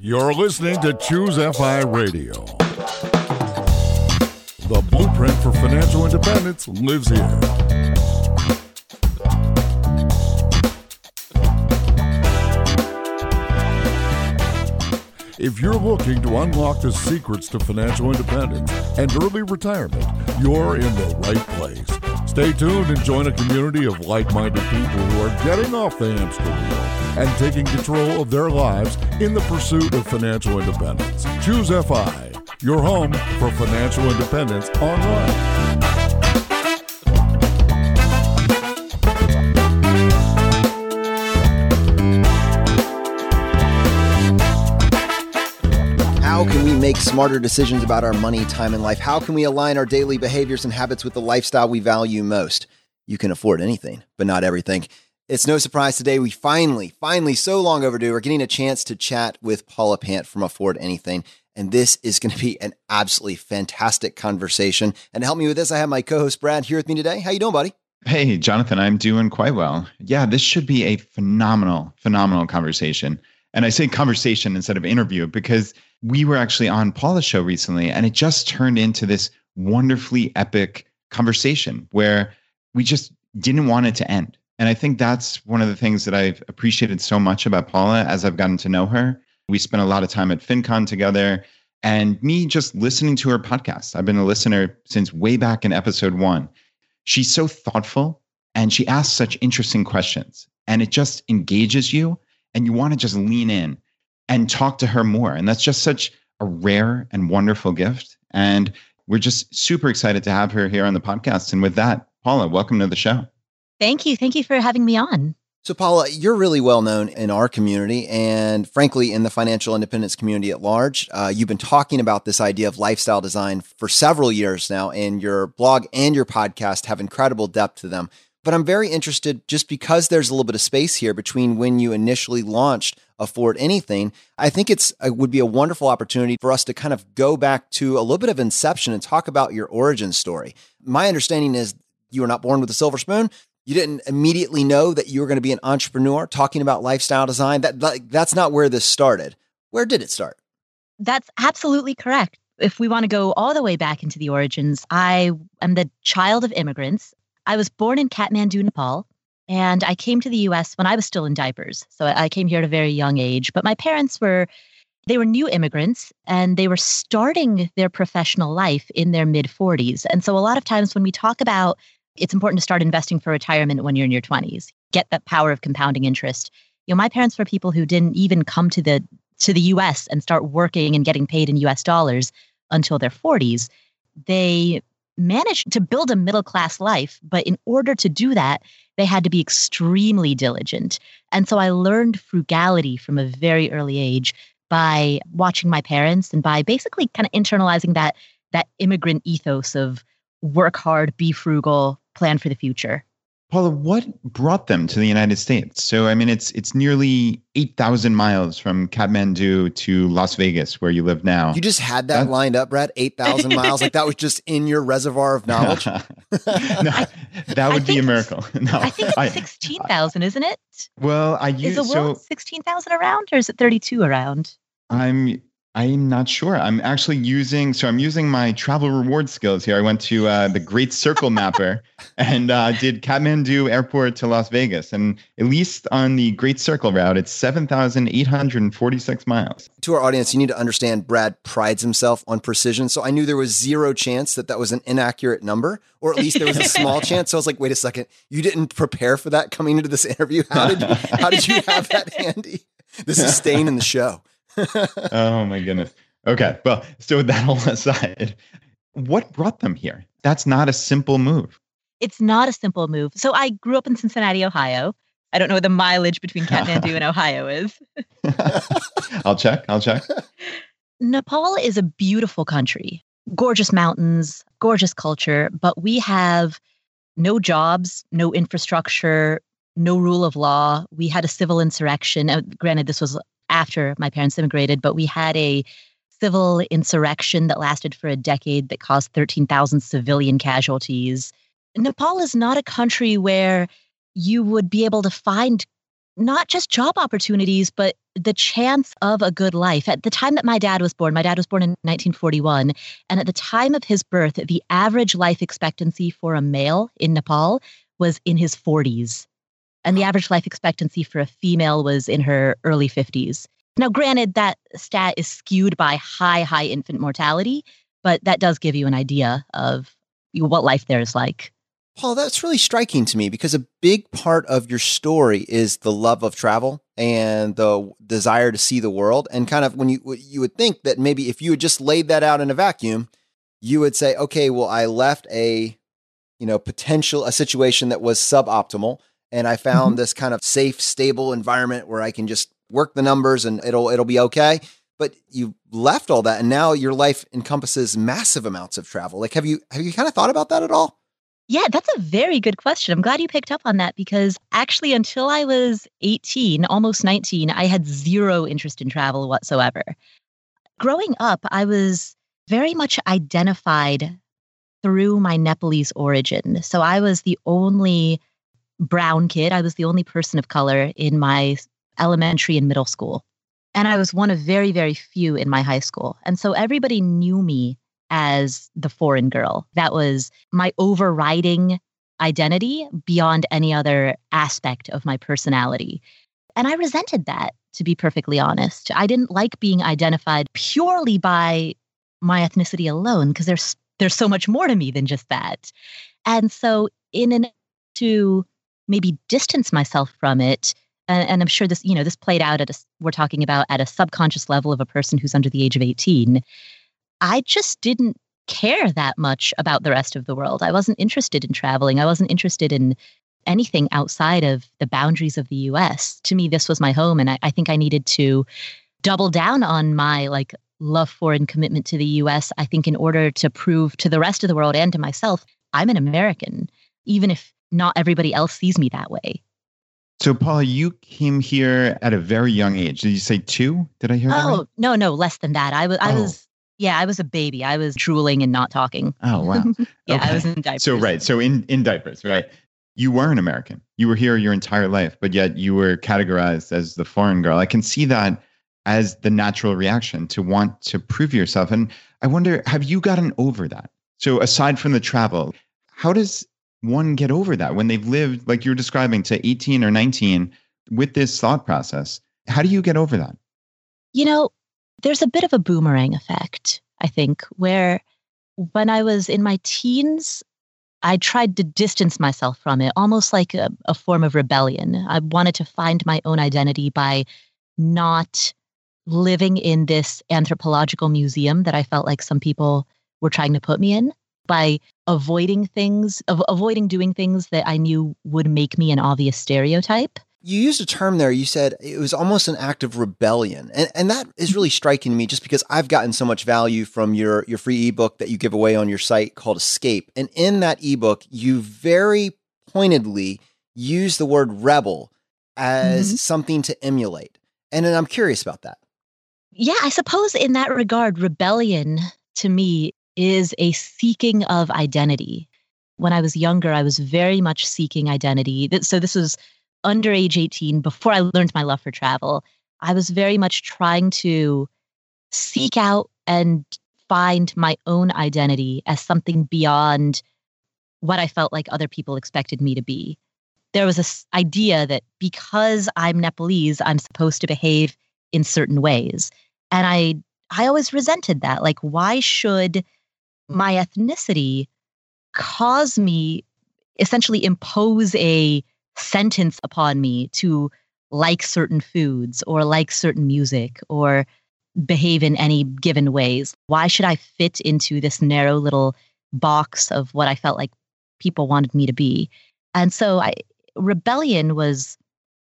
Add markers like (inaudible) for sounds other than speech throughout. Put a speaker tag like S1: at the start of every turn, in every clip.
S1: You're listening to Choose FI Radio. The blueprint for financial independence lives here. If you're looking to unlock the secrets to financial independence and early retirement, you're in the right place. Stay tuned and join a community of like minded people who are getting off the hamster wheel and taking control of their lives in the pursuit of financial independence. Choose FI, your home for financial independence online.
S2: Smarter decisions about our money, time, and life? How can we align our daily behaviors and habits with the lifestyle we value most? You can afford anything, but not everything. It's no surprise today we finally, finally, so long overdue, are getting a chance to chat with Paula Pant from Afford Anything. And this is going to be an absolutely fantastic conversation. And to help me with this, I have my co-host Brad here with me today. How you doing, buddy?
S3: Hey, Jonathan, I'm doing quite well. Yeah, this should be a phenomenal, phenomenal conversation. And I say conversation instead of interview because we were actually on Paula's show recently and it just turned into this wonderfully epic conversation where we just didn't want it to end. And I think that's one of the things that I've appreciated so much about Paula as I've gotten to know her. We spent a lot of time at FinCon together and me just listening to her podcast. I've been a listener since way back in episode one. She's so thoughtful and she asks such interesting questions and it just engages you and you want to just lean in and talk to her more. And that's just such a rare and wonderful gift. And we're just super excited to have her here on the podcast. And with that, Paula, welcome to the show.
S4: Thank you. Thank you for having me on.
S2: So, Paula, you're really well known in our community and, frankly, in the financial independence community at large. Uh, you've been talking about this idea of lifestyle design for several years now, and your blog and your podcast have incredible depth to them. But I'm very interested just because there's a little bit of space here between when you initially launched Afford Anything. I think it's it would be a wonderful opportunity for us to kind of go back to a little bit of inception and talk about your origin story. My understanding is you were not born with a silver spoon. You didn't immediately know that you were going to be an entrepreneur talking about lifestyle design. That like, that's not where this started. Where did it start?
S4: That's absolutely correct. If we want to go all the way back into the origins, I am the child of immigrants. I was born in Kathmandu, Nepal, and I came to the US when I was still in diapers. So I came here at a very young age. But my parents were they were new immigrants and they were starting their professional life in their mid 40s. And so a lot of times when we talk about it's important to start investing for retirement when you're in your 20s, get that power of compounding interest. You know, my parents were people who didn't even come to the to the US and start working and getting paid in US dollars until their 40s. They managed to build a middle class life, but in order to do that, they had to be extremely diligent. And so I learned frugality from a very early age by watching my parents and by basically kind of internalizing that that immigrant ethos of work hard, be frugal, plan for the future.
S3: Paula, what brought them to the United States? So, I mean, it's it's nearly eight thousand miles from Kathmandu to Las Vegas, where you live now.
S2: You just had that, that lined up, Brad. Eight thousand miles, like that was just in your reservoir of knowledge. (laughs)
S3: no, that would be a miracle. (laughs) No,
S4: I think it's sixteen thousand, isn't it?
S3: Well, I use
S4: is the world
S3: so
S4: sixteen thousand around, or is it thirty-two around?
S3: I'm I'm not sure. I'm actually using so I'm using my travel reward skills here. I went to uh, the Great Circle Mapper (laughs) and uh, did Kathmandu Airport to Las Vegas, and at least on the Great Circle route, it's seven thousand eight hundred and forty-six miles.
S2: To our audience, you need to understand Brad prides himself on precision, so I knew there was zero chance that that was an inaccurate number, or at least there was a small (laughs) chance. So I was like, wait a second, you didn't prepare for that coming into this interview. How did you, how did you have that (laughs) handy? This is staying in the show
S3: oh my goodness. Okay. Well, so with that (laughs) all aside, what brought them here? That's not a simple move.
S4: It's not a simple move. So I grew up in Cincinnati, Ohio. I don't know what the mileage between Kathmandu and Ohio is. (laughs)
S3: I'll check. I'll check. (laughs)
S4: Nepal is a beautiful country, gorgeous mountains, gorgeous culture, but we have no jobs, no infrastructure, no rule of law. We had a civil insurrection. Granted, this was after my parents immigrated, but we had a civil insurrection that lasted for a decade that caused 13,000 civilian casualties. Nepal is not a country where you would be able to find not just job opportunities, but the chance of a good life. At the time that my dad was born, my dad was born in 1941. And at the time of his birth, the average life expectancy for a male in Nepal was in his 40s. And the average life expectancy for a female was in her early 50s. Now, granted, that stat is skewed by high, high infant mortality, but that does give you an idea of what life there is like.
S2: Paul, that's really striking to me because a big part of your story is the love of travel and the desire to see the world. And kind of when you you would think that maybe if you had just laid that out in a vacuum, you would say, okay, well, I left a you know potential a situation that was suboptimal, and I found mm-hmm. this kind of safe, stable environment where I can just work the numbers and it'll it'll be okay. But you left all that, and now your life encompasses massive amounts of travel. Like, have you have you kind of thought about that at all?
S4: Yeah, that's a very good question. I'm glad you picked up on that because actually, until I was 18, almost 19, I had zero interest in travel whatsoever. Growing up, I was very much identified through my Nepalese origin. So I was the only brown kid, I was the only person of color in my elementary and middle school. And I was one of very, very few in my high school. And so everybody knew me as the foreign girl. That was my overriding identity beyond any other aspect of my personality. And I resented that, to be perfectly honest. I didn't like being identified purely by my ethnicity alone because there's there's so much more to me than just that. And so in an to maybe distance myself from it, and, and I'm sure this, you know, this played out at a we're talking about at a subconscious level of a person who's under the age of 18 I just didn't care that much about the rest of the world. I wasn't interested in traveling. I wasn't interested in anything outside of the boundaries of the US. To me, this was my home. And I, I think I needed to double down on my like love for and commitment to the US. I think in order to prove to the rest of the world and to myself, I'm an American, even if not everybody else sees me that way.
S3: So, Paula, you came here at a very young age. Did you say two? Did I hear that? Oh, right?
S4: no, no, less than that. I was, I oh. was yeah, I was a baby. I was drooling and not talking.
S3: Oh wow. (laughs)
S4: yeah, okay. I was in diapers.
S3: So right, so in in diapers, right? You were an American. You were here your entire life, but yet you were categorized as the foreign girl. I can see that as the natural reaction to want to prove yourself. And I wonder, have you gotten over that? So aside from the travel, how does one get over that when they've lived like you're describing to 18 or 19 with this thought process? How do you get over that?
S4: You know, there's a bit of a boomerang effect, I think, where when I was in my teens, I tried to distance myself from it, almost like a, a, form of rebellion. I wanted to find my own identity by not living in this anthropological museum that I felt like some people were trying to put me in, by avoiding things, av- avoiding doing things that I knew would make me an obvious stereotype
S2: you used a term there. You said it was almost an act of rebellion. And, and that is really striking to me just because I've gotten so much value from your, your free ebook that you give away on your site called Escape. And in that ebook, you very pointedly use the word rebel as mm-hmm. something to emulate. And then I'm curious about that.
S4: Yeah, I suppose in that regard, rebellion to me is a seeking of identity. When I was younger, I was very much seeking identity. So this was under age 18, before I learned my love for travel, I was very much trying to seek out and find my own identity as something beyond what I felt like other people expected me to be. There was this idea that because I'm Nepalese, I'm supposed to behave in certain ways. And I I always resented that. Like, why should my ethnicity cause me essentially impose a sentence upon me to like certain foods or like certain music or behave in any given ways. Why should I fit into this narrow little box of what I felt like people wanted me to be? And so I rebellion was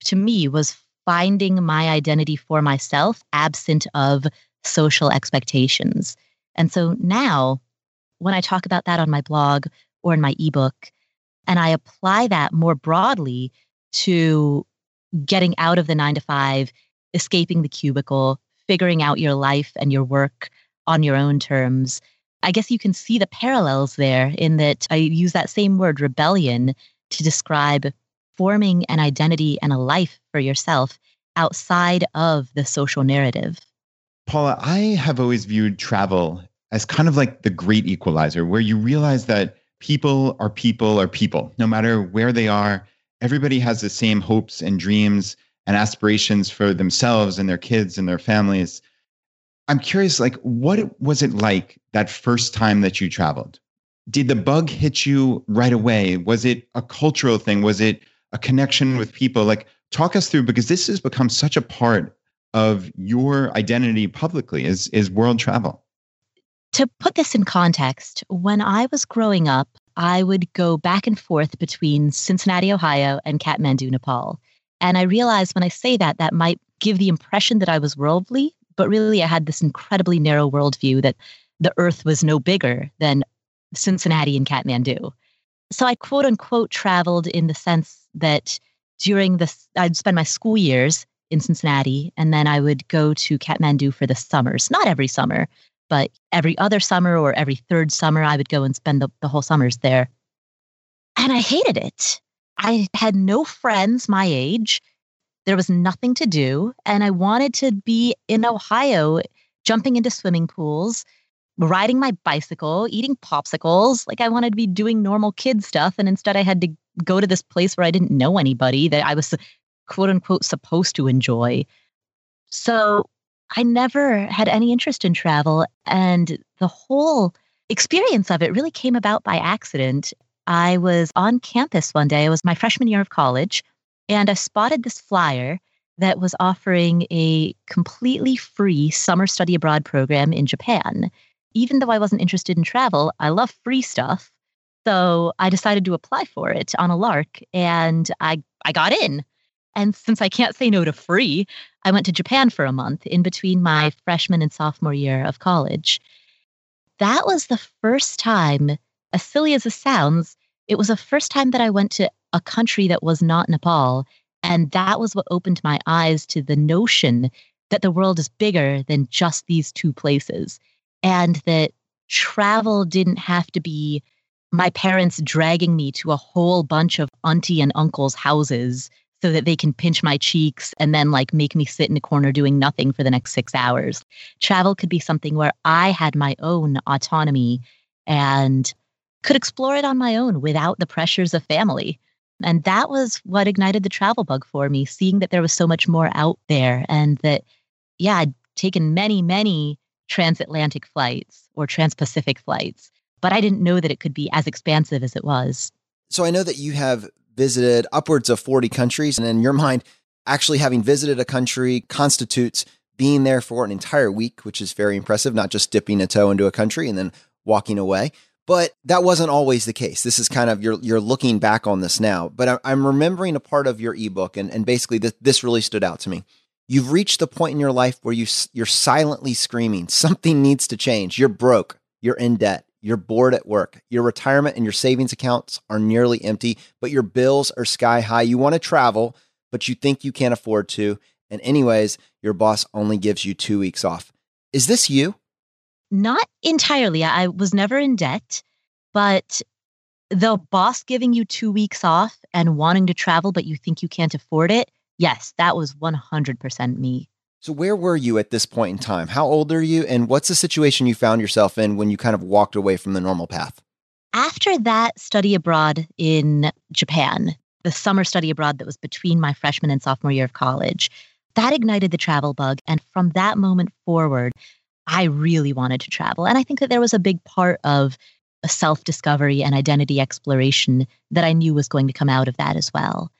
S4: to me was finding my identity for myself absent of social expectations. And so now when I talk about that on my blog or in my ebook, and I apply that more broadly to getting out of the nine to five, escaping the cubicle, figuring out your life and your work on your own terms. I guess you can see the parallels there in that I use that same word, rebellion, to describe forming an identity and a life for yourself outside of the social narrative.
S3: Paula, I have always viewed travel as kind of like the great equalizer, where you realize that people are people are people, no matter where they are. Everybody has the same hopes and dreams and aspirations for themselves and their kids and their families. I'm curious, like, what was it like that first time that you traveled? Did the bug hit you right away? Was it a cultural thing? Was it a connection with people? Like, talk us through because this has become such a part of your identity publicly is is world travel.
S4: To put this in context, when I was growing up, I would go back and forth between Cincinnati, Ohio and Kathmandu, Nepal. And I realized when I say that, that might give the impression that I was worldly, but really I had this incredibly narrow worldview that the earth was no bigger than Cincinnati and Kathmandu. So I quote unquote traveled in the sense that during this, I'd spend my school years in Cincinnati, and then I would go to Kathmandu for the summers. Not every summer, but every other summer or every third summer, I would go and spend the, the whole summers there. And I hated it. I had no friends my age. There was nothing to do. And I wanted to be in Ohio, jumping into swimming pools, riding my bicycle, eating popsicles. Like I wanted to be doing normal kid stuff. And instead, I had to go to this place where I didn't know anybody that I was quote unquote supposed to enjoy. So I never had any interest in travel. And the whole experience of it really came about by accident. I was on campus one day, it was my freshman year of college, and I spotted this flyer that was offering a completely free summer study abroad program in Japan. Even though I wasn't interested in travel, I love free stuff. So I decided to apply for it on a lark and I, I got in. And since I can't say no to free, I went to Japan for a month in between my freshman and sophomore year of college. That was the first time, as silly as it sounds, it was the first time that I went to a country that was not Nepal. And that was what opened my eyes to the notion that the world is bigger than just these two places and that travel didn't have to be my parents dragging me to a whole bunch of auntie and uncle's houses so that they can pinch my cheeks and then like make me sit in a corner doing nothing for the next six hours. Travel could be something where I had my own autonomy and could explore it on my own without the pressures of family. And that was what ignited the travel bug for me, seeing that there was so much more out there and that, yeah, I'd taken many, many transatlantic flights or transpacific flights, but I didn't know that it could be as expansive as it was.
S2: So I know that you have visited upwards of 40 countries. And in your mind, actually having visited a country constitutes being there for an entire week, which is very impressive, not just dipping a toe into a country and then walking away. But that wasn't always the case. This is kind of you're you're looking back on this now. But I'm remembering a part of your ebook, and and basically this, this really stood out to me. You've reached the point in your life where you you're silently screaming something needs to change. You're broke. You're in debt. You're bored at work. Your retirement and your savings accounts are nearly empty, but your bills are sky high. You want to travel, but you think you can't afford to. And, anyways, your boss only gives you two weeks off. Is this you?
S4: Not entirely. I was never in debt, but the boss giving you two weeks off and wanting to travel, but you think you can't afford it. Yes, that was 100% me.
S2: So, where were you at this point in time? How old are you? And what's the situation you found yourself in when you kind of walked away from the normal path?
S4: After that study abroad in Japan, the summer study abroad that was between my freshman and sophomore year of college, that ignited the travel bug. And from that moment forward, I really wanted to travel. And I think that there was a big part of self discovery and identity exploration that I knew was going to come out of that as well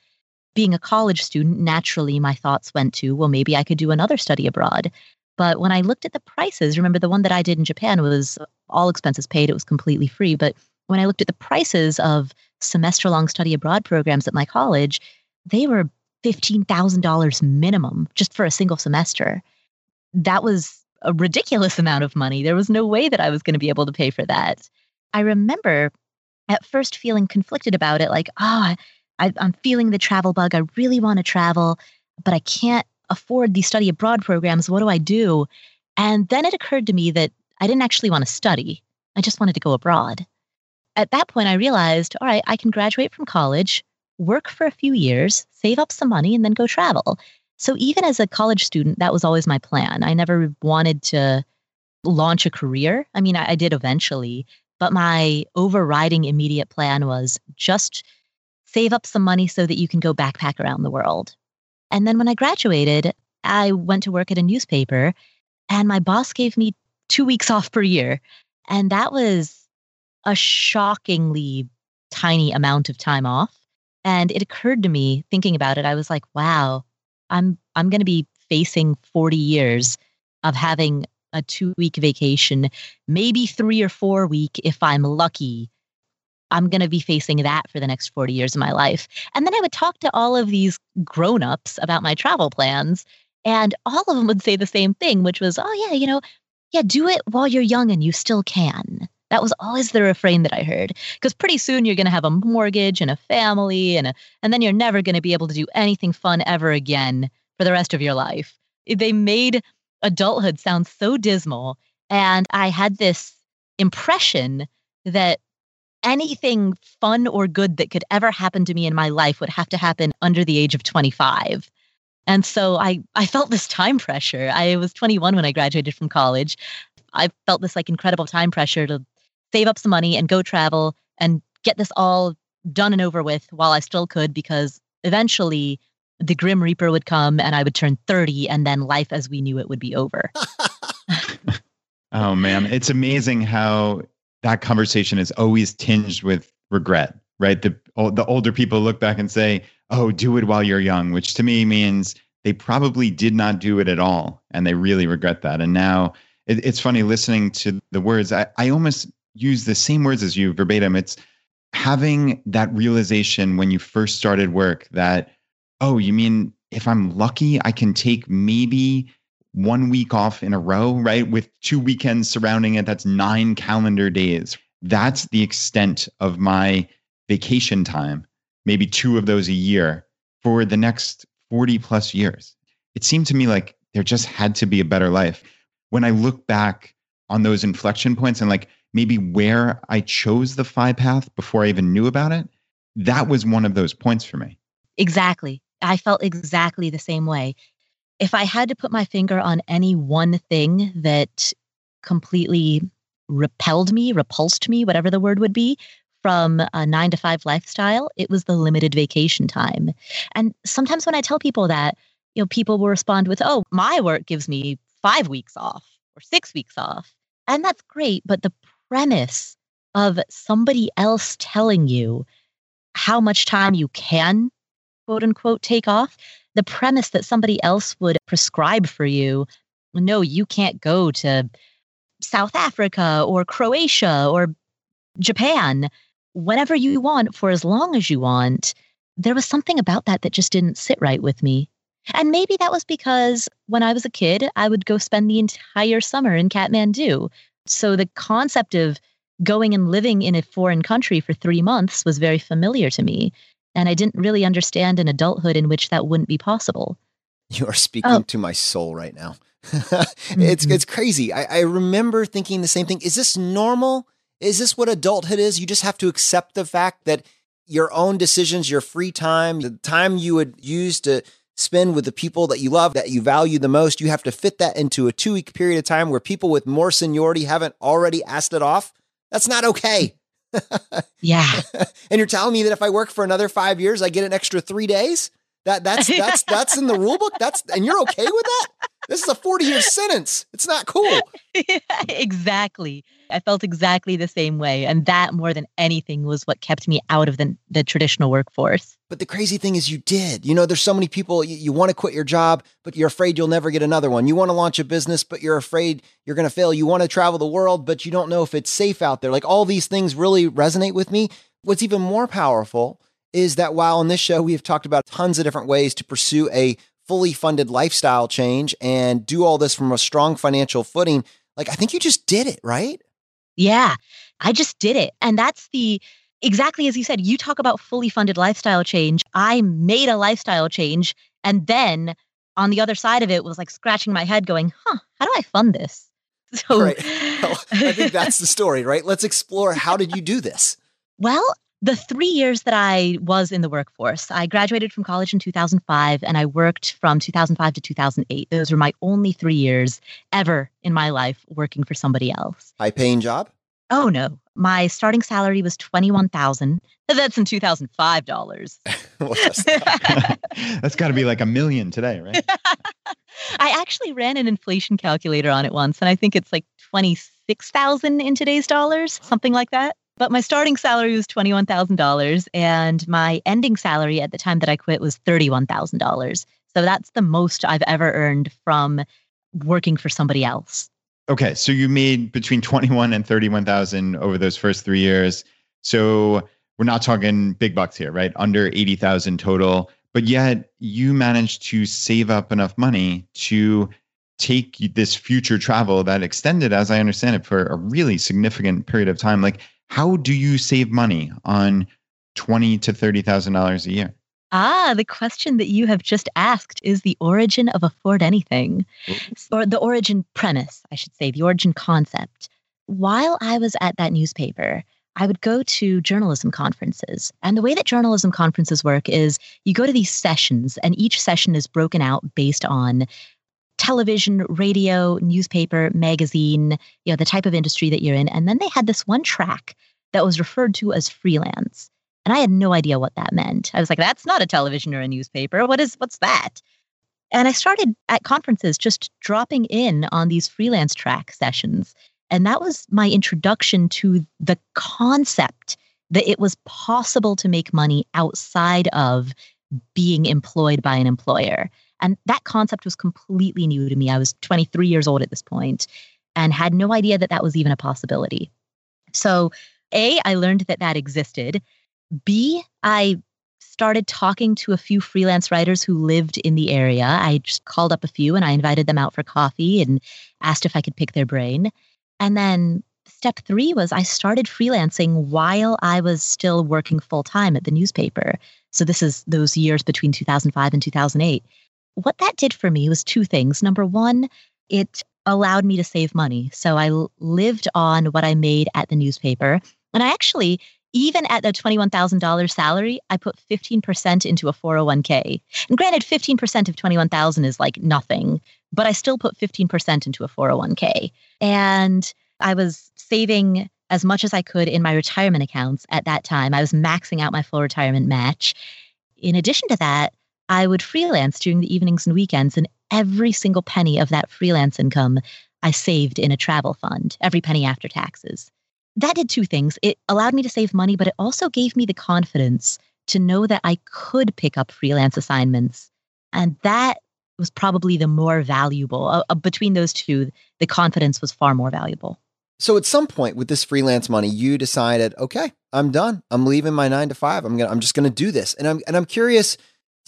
S4: being a college student, naturally my thoughts went to, well, maybe I could do another study abroad. But when I looked at the prices, remember the one that I did in Japan was all expenses paid, it was completely free. But when I looked at the prices of semester long study abroad programs at my college, they were $15,000 minimum just for a single semester. That was a ridiculous (laughs) amount of money. There was no way that I was going to be able to pay for that. I remember at first feeling conflicted about it like, oh, I, I'm feeling the travel bug. I really want to travel, but I can't afford these study abroad programs. What do I do? And then it occurred to me that I didn't actually want to study. I just wanted to go abroad. At that point, I realized all right, I can graduate from college, work for a few years, save up some money, and then go travel. So even as a college student, that was always my plan. I never wanted to launch a career. I mean, I, I did eventually, but my overriding immediate plan was just save up some money so that you can go backpack around the world. And then when I graduated, I went to work at a newspaper and my boss gave me two weeks (laughs) off per year. And that was a shockingly tiny amount of time off. And it occurred to me thinking about it, I was like, wow, I'm I'm gonna be facing 40 years of having a two week vacation, maybe three or four week if I'm lucky. I'm going to be facing that for the next 40 years of my life. And then I would talk to all of these grown-ups about my travel plans and all of them would say the same thing, which was, "Oh yeah, you know, yeah, do it while you're young and you still can." That was always the refrain that I heard. Because pretty soon you're going to have a mortgage and a family, and a, and then you're never going to be able to do anything fun ever again for the rest of your life. They made adulthood sound so dismal, and I had this impression that anything fun or good that could ever happen to me in my life would have to happen under the age of 25. And so I, I felt this time pressure. I was 21 when I graduated from college. I felt this like incredible time pressure to save up some money and go travel and get this all done and over with while I still could because eventually the Grim Reaper would come and I would turn 30 and then life as we knew it would be over. (laughs)
S3: oh man, it's amazing how that conversation is always tinged with regret, right? The the older people look back and say, "Oh, do it while you're young," which to me means they probably did not do it at all and they really regret that. And now it, it's funny listening to the words. I, I almost use the same words as you verbatim. It's having that realization when you first started work that, oh, you mean if I'm lucky, I can take maybe one week off in a row, right? With two weekends surrounding it, that's nine calendar days. That's the extent of my vacation time, maybe two of those a year for the next 40 plus years. It seemed to me like there just had to be a better life. When I look back on those inflection points and like maybe where I chose the FI path before I even knew about it, that was one of those points for me.
S4: Exactly. I felt exactly the same way. If I had to put my finger on any one thing that completely repelled me, repulsed me, whatever the word would be, from a nine to five lifestyle, it was the limited vacation time. And sometimes when I tell people that, you know, people will respond with, oh, my work gives me five weeks off or six weeks off. And that's great. But the premise of somebody else telling you how much time you can, quote unquote, take off, the premise that somebody else would prescribe for you, no, you can't go to South Africa or Croatia or Japan whenever you want for as long as you want. There was something about that that just didn't sit right with me. And maybe that was because when I was a kid, I would go spend the entire summer in Kathmandu. So the concept of going and living in a foreign country for three months was very familiar to me. And I didn't really understand an adulthood in which that wouldn't be possible.
S2: You are speaking oh. to my soul right now. (laughs) mm-hmm. It's it's crazy. I, I remember thinking the same thing. Is this normal? Is this what adulthood is? You just have to accept the fact that your own decisions, your free time, the time you would use to spend with the people that you love, that you value the most, you have to fit that into a two week period of time where people with more seniority haven't already asked it off. That's not okay.
S4: Yeah. (laughs)
S2: and you're telling me that if I work for another five years, I get an extra three days? That that's (laughs) that's that's in the rule book. That's and you're okay with that? This is a 40 year sentence. It's not cool. (laughs)
S4: exactly. I felt exactly the same way. And that more than anything was what kept me out of the, the traditional workforce.
S2: But the crazy thing is, you did. You know, there's so many people, you, you want to quit your job, but you're afraid you'll never get another one. You want to launch a business, but you're afraid you're going to fail. You want to travel the world, but you don't know if it's safe out there. Like all these things really resonate with me. What's even more powerful is that while on this show we have talked about tons of different ways to pursue a fully funded lifestyle change and do all this from a strong financial footing. Like, I think you just did it, right?
S4: Yeah, I just did it. And that's the exactly as you said, you talk about fully funded lifestyle change. I made a lifestyle change. And then on the other side of it was like scratching my head, going, huh, how do I fund this? (laughs)
S2: So, right. Well, I think that's the story, right? Let's explore how did you do this? (laughs)
S4: Well, the three years that I was in the workforce, I graduated from college in 2005 and I worked from 2005 to 2008. Those were my only three years ever in my life working for somebody else.
S2: High paying job?
S4: Oh no. My starting salary was 21,000. That's in 2005 dollars. (laughs) (laughs)
S3: that's got to be like a million today, right? (laughs)
S4: I actually ran an inflation calculator on it once and I think it's like 26,000 in today's dollars, something like that. But my starting salary was $21,000 and my ending salary at the time that I quit was $31,000. So that's the most I've ever earned from working for somebody else.
S3: Okay, so you made between 21 and 31,000 over those first 3 years. So we're not talking big bucks here, right? Under 80,000 total, but yet you managed to save up enough money to take this future travel that extended as I understand it for a really significant period of time. Like how do you save money on twenty to thirty thousand dollars a year?
S4: Ah, the question that you have just asked is the origin of Afford Anything, or the origin premise, I should say, the origin concept. While I was at that newspaper, I would go to journalism conferences. And the way that journalism conferences work is you go to these sessions, and each session is broken out based on television, radio, newspaper, magazine, you know, the type of industry that you're in. And then they had this one track that was referred to as freelance. And I had no idea what that meant. I was like, that's not a television or a newspaper. What is what's that? And I started at conferences just dropping in on these freelance track sessions. And that was my introduction to the concept that it was possible to make money outside of being employed by an employer. And that concept was completely new to me. I was 23 years old at this point and had no idea that that was even a possibility. So, A, I learned that that existed. B, I started talking to a few freelance writers who lived in the area. I just called up a few and I invited them out for coffee and asked if I could pick their brain. And then step three was I started freelancing while I was still working full time at the newspaper. So this is those years between 2005 and 2008 what that did for me was two things. Number one, it allowed me to save money. So I lived on what I made at the newspaper. And I actually, even at the $21,000 salary, I put 15% into a 401k. And granted, 15% of 21,000 is like nothing, but I still put 15% into a 401k. And I was saving as much as I could in my retirement accounts at that time. I was maxing out my full retirement match. In addition to that, I would freelance during the evenings and weekends, and every single penny of that freelance income I saved in a travel fund, every penny after taxes. That did two things. It allowed me to save money, but it also gave me the confidence to know that I could pick up freelance assignments. And that was probably the more valuable. Uh, uh between those two, the confidence was far more valuable.
S2: So at some point with this freelance money, you decided, okay, I'm done. I'm leaving my nine to five. I'm gonna I'm just gonna do this. And I'm and I'm curious,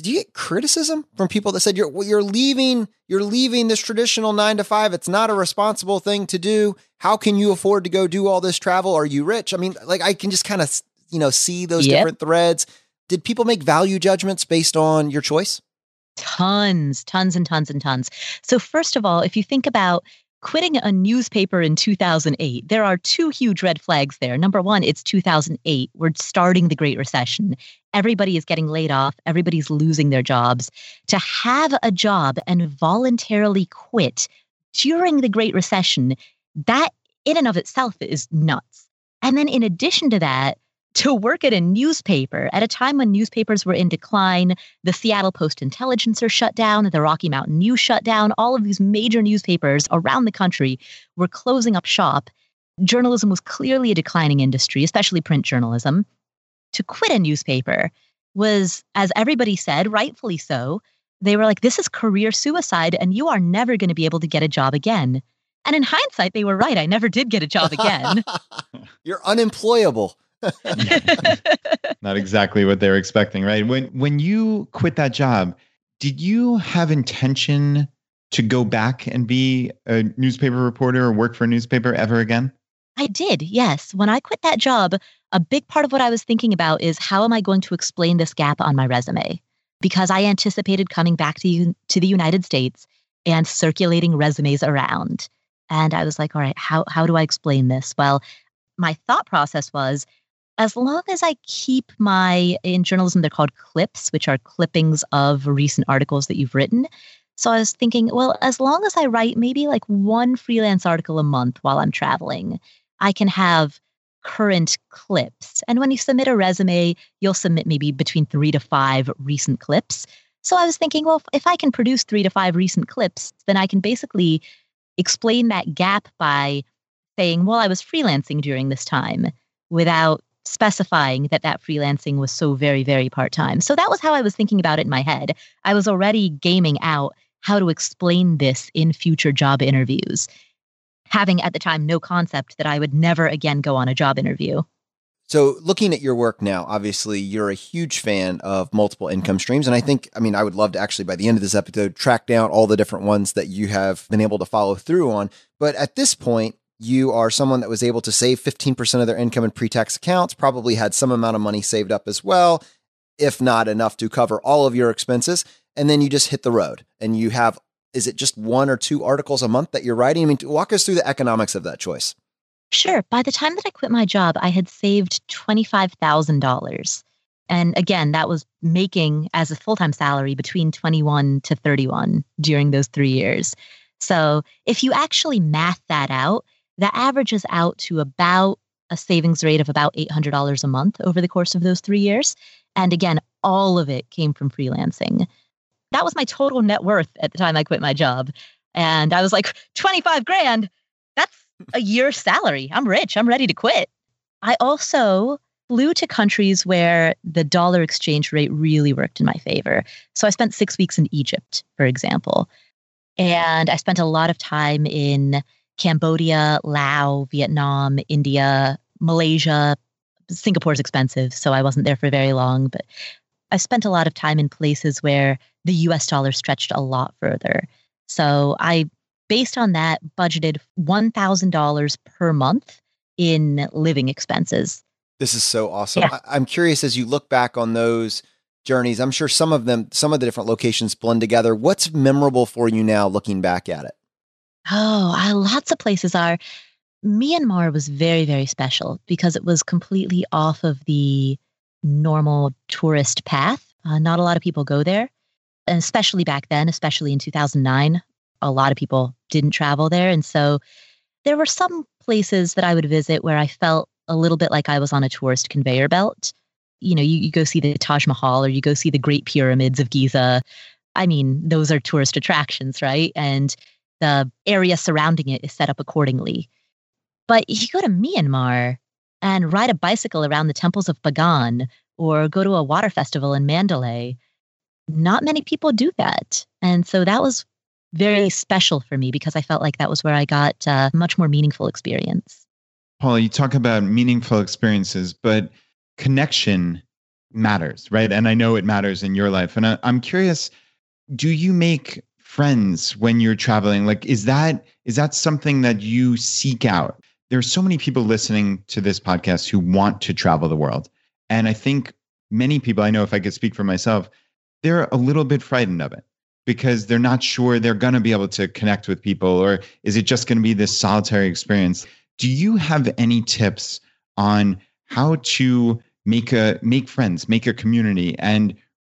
S2: did you get criticism from people that said you're well, you're leaving you're leaving this traditional 9 to 5 it's not a responsible thing to do. How can you afford to go do all this travel? Are you rich? I mean like i can just kind of you know see those yep. different threads. Did people make value judgments based on your choice?
S4: Tons tons and tons and tons. So first of all if you think about quitting a newspaper in 2008, there are two huge red flags there. Number one, it's 2008. We're starting the Great Recession. Everybody is getting laid off, everybody's losing their jobs. To have a job and voluntarily quit during the Great Recession, that in and of itself is nuts. And then, in addition to that, to work at a newspaper at a time when newspapers were in decline. The Seattle Post Intelligencer shut down, the Rocky Mountain News shut down. All of these major newspapers around the country were closing up shop. Journalism was clearly a declining industry, especially print journalism. To quit a newspaper was, as everybody said, rightfully so, they were like, this is career suicide, and you are never going to be able to get a job again. And in hindsight, they were right. I never did get a job again. (laughs)
S2: You're unemployable. (laughs)
S3: Not exactly what they're expecting, right? When when you quit that job, did you have intention to go back and be a newspaper reporter or work for a newspaper ever again?
S4: I did, yes. When I quit that job, a big part of what I was thinking about is how am I going to explain this gap on my resume? Because I anticipated coming back to, you, to the United States and circulating resumes around. And I was like, all right, how, how do I explain this? Well, my thought process was as long as I keep my, in journalism, they're called clips, which are clippings of recent articles that you've written. So I was thinking, well, as long as I write maybe like one freelance article a month while I'm traveling, I can have current clips. And when you submit a resume, you'll submit maybe between three to five recent clips. So I was thinking, well, if I can produce three to five recent clips, then I can basically explain that gap by saying, well, I was freelancing during this time without specifying that that freelancing was so very, very part time. So that was how I was thinking about it in my head. I was already gaming out how to explain this in future job interviews, having at the time no concept that I would never again go on a job interview.
S2: So, looking at your work now, obviously you're a huge fan of multiple income streams. And I think, I mean, I would love to actually, by the end of this episode, track down all the different ones that you have been able to follow through on. But at this point, you are someone that was able to save 15% of their income in pre tax accounts, probably had some amount of money saved up as well, if not enough to cover all of your expenses. And then you just hit the road and you have, is it just one or two articles a month that you're writing? I mean, walk us through the economics of that choice.
S4: Sure. By the time that I quit my job, I had saved $25,000. And again, that was making as a full time salary between 21 to 31 during those three years. So if you actually math that out, that averages out to about a savings rate of about $800 a month over the course of those three years. And again, all of it came from freelancing. That was my total net worth at the time I quit my job. And I was like, 25 grand, that's a year's salary. I'm rich. I'm ready to quit. I also flew to countries where the dollar exchange rate really worked in my favor. So I spent six weeks in Egypt, for example. And I spent a lot of time in Cambodia, Laos, Vietnam, India, Malaysia. Singapore is expensive, so I wasn't there for very long. But I spent a lot of time in places where the US dollar stretched a lot further. So I based on that, budgeted $1,000 per month in living expenses.
S2: This is so awesome. Yeah. I- I'm curious as you look back on those journeys, I'm sure some of them, some of the different locations blend together. What's memorable for you now looking back at it?
S4: Oh, I, lots of places are. Myanmar was very, very special because it was completely off of the normal tourist path. Uh, not a lot of people go there. And especially back then, especially in 2009, a lot of people didn't travel there. And so there were some places that I would visit where I felt a little bit like I was on a tourist conveyor belt. You know, you, you go see the Taj Mahal or you go see the Great Pyramids of Giza. I mean, those are tourist attractions, right? And the area surrounding it is set up accordingly. But you go to Myanmar and ride a bicycle around the temples of Bagan or go to a water festival in Mandalay, not many people do that. And so that was very special for me because I felt like that was where I got a much more meaningful experience.
S3: Paula, you talk about meaningful experiences, but connection matters, right? And I know it matters in your life. And I, I'm curious, do you make friends when you're traveling? Like, is that is that something that you seek out? There are so many people listening to this podcast who want to travel the world. And I think many people, I know if I could speak for myself, they're a little bit frightened of it because they're not sure they're going to be able to connect with people or is it just going to be this solitary experience do you have any tips on how to make a make friends make a community and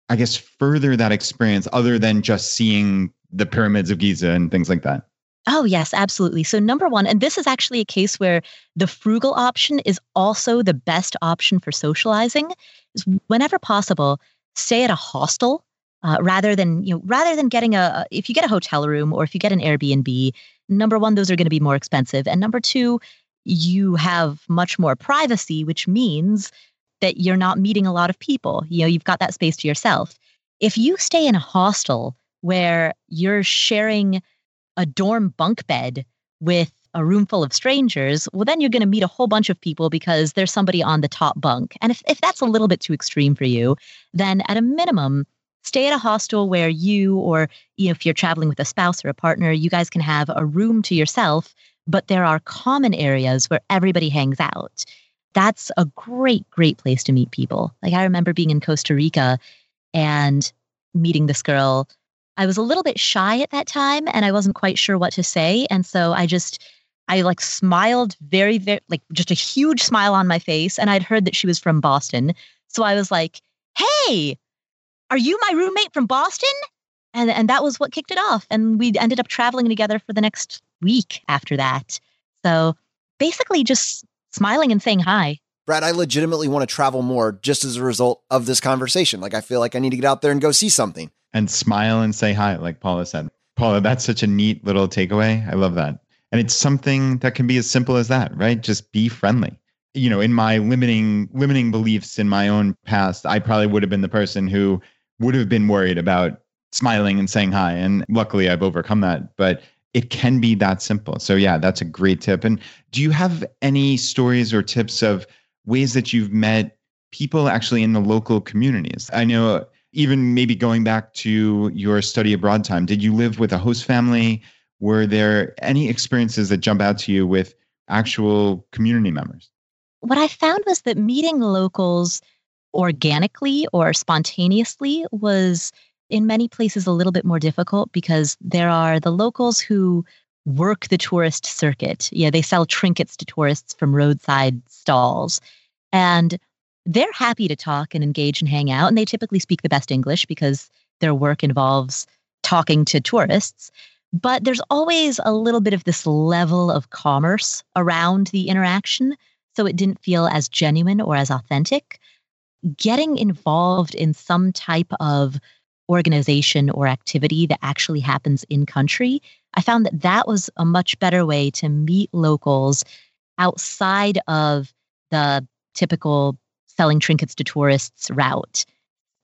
S3: i guess further that experience other than just seeing the pyramids of giza and things like that.
S4: Oh, yes, absolutely. So, number one, and this is actually a case where the frugal option is also the best option for socializing, is whenever possible, stay at a hostel uh, rather than you know rather than getting a if you get a hotel room or if you get an airbnb number one those are going to be more expensive. And number two you have much more privacy which means that you're not meeting a lot of people. You know you've got that space to yourself. If you stay in a hostel where you're sharing a dorm bunk bed with a room full of strangers, well, then you're going to meet a whole bunch of people because there's somebody on the top bunk. And if, if that's a little bit too extreme for you, then at a minimum, stay at a hostel where you or you know, if you're traveling with a spouse or a partner you guys can have a room to yourself but there are common areas where everybody hangs out that's a great great place to meet people like i remember being in costa rica and meeting this girl i was a little bit shy at that time and i wasn't quite sure what to say and so i just I like smiled very, very, like just a huge smile on my face. And I'd heard that she was from Boston. So I was like, hey, are you my roommate from Boston? And, and that was what kicked it off. And we ended up traveling together for the next week after that. So basically just smiling and saying hi.
S2: Brad, I legitimately want to travel more just as a result of this conversation. Like, I feel like I need to get out there and go see something.
S3: And smile and say hi, like Paula said. Paula, that's such a neat little takeaway. I love that. And it's something that can be as simple as that, right? Just be friendly. You know, in my limiting limiting beliefs in my own past, I probably would have been the person who would have been worried about smiling and saying hi. And luckily I've overcome that. But it can be that simple. So yeah, that's a great tip. And do you have any stories or tips of ways that you've met people actually in the local communities? I know even maybe going back to your study abroad time, did you live with a host family? Were there any experiences that jump out to you with actual community members?
S4: What I found was that meeting locals organically or spontaneously was in many places a little bit more difficult because there are the locals who work the tourist circuit. Yeah, they sell trinkets to tourists from roadside stalls. And they're happy to talk and engage and hang out. And they typically speak the best English because their work involves talking to tourists. But there's always a little bit of this level of commerce around the interaction. So it didn't feel as genuine or as authentic. Getting involved in some type of organization or activity that actually happens in country, I found that that was a much better way to meet locals outside of the typical selling trinkets to tourists route.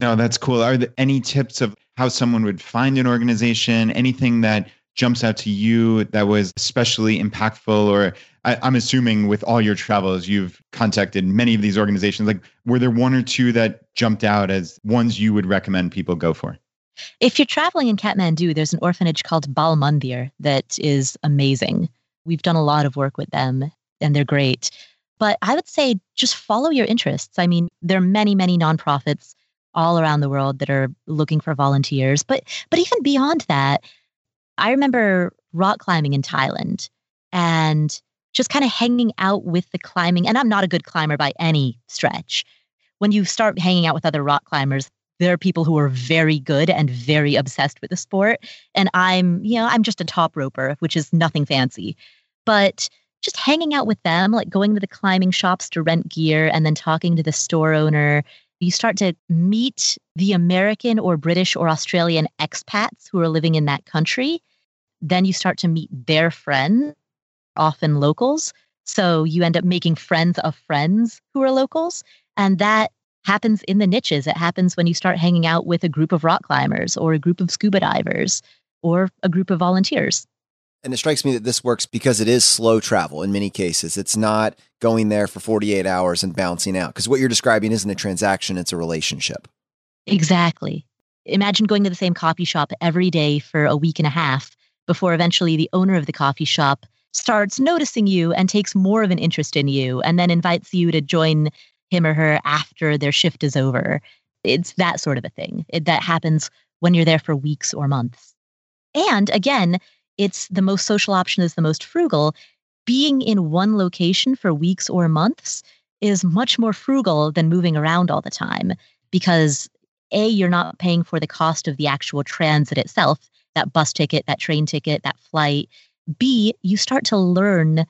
S3: No, that's cool. Are there any tips of how someone would find an organization? Anything that jumps out to you that was especially impactful or I, am assuming with all your travels you've contacted many of these organizations like were there one or two that jumped out as ones you would recommend people go for
S4: if you're traveling in kathmandu there's an orphanage called bal mandir that is amazing we've done a lot of work with them and they're great but i would say just follow your interests i mean there are many many nonprofits all around the world that are looking for volunteers but but even beyond that I remember rock climbing in Thailand and just kind of hanging out with the climbing. And I'm not a good climber by any stretch. When you start hanging out with other rock climbers, there are people who are very good and very obsessed with the sport. And I'm, you know, I'm just a top roper, which is nothing fancy. But just hanging out with them, like going to the climbing shops to rent gear and then talking to the store owner, you start to meet the American or British or Australian expats who are living in that country then you start to meet their friends, often locals. So you end up making friends of friends who are locals. And that happens in the niches. It happens when you start hanging out with a group of rock climbers or a group of scuba divers or a group of volunteers.
S2: And it strikes me that this works because it is slow travel in many cases. It's not going there for 48 hours and bouncing out. Because what you're describing isn't a transaction, it's a relationship.
S4: Exactly. Imagine going to the same coffee shop every day for a week and a half before eventually the owner of the coffee shop starts noticing you and takes more of an interest in you and then invites you to join him or her after their shift is over. It's that sort of a thing it, that happens when you're there for weeks or months. And again, it's the most social option is the most frugal. Being in one location for weeks or months is much more frugal than moving around all the time because A, you're not paying for the cost of the actual transit itself that bus ticket, that train ticket, that flight. B, you start to learn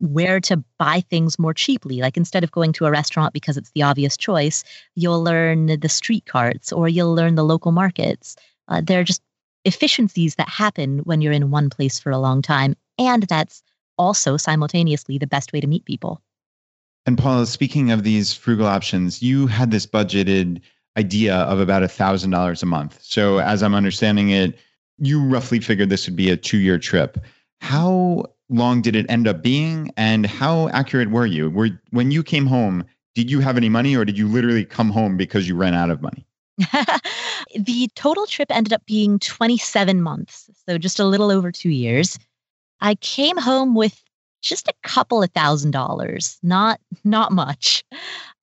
S4: where to buy things more cheaply. Like instead of going to a restaurant because it's the obvious choice, you'll learn the street carts or you'll learn the local markets. Uh, there are just efficiencies that happen when you're in one place for a long time. And that's also simultaneously the best way to meet people.
S3: And Paula, speaking of these frugal options, you had this budgeted idea of about a thousand dollars a month. So as I'm understanding it, you roughly figured this would be a two year trip. How long did it end up being? And how accurate were you? Were, when you came home, did you have any money or did you literally come home because you ran out of money? (laughs)
S4: the total trip ended up being 27 months, so just a little over two years. I came home with just a couple of thousand dollars, not not much.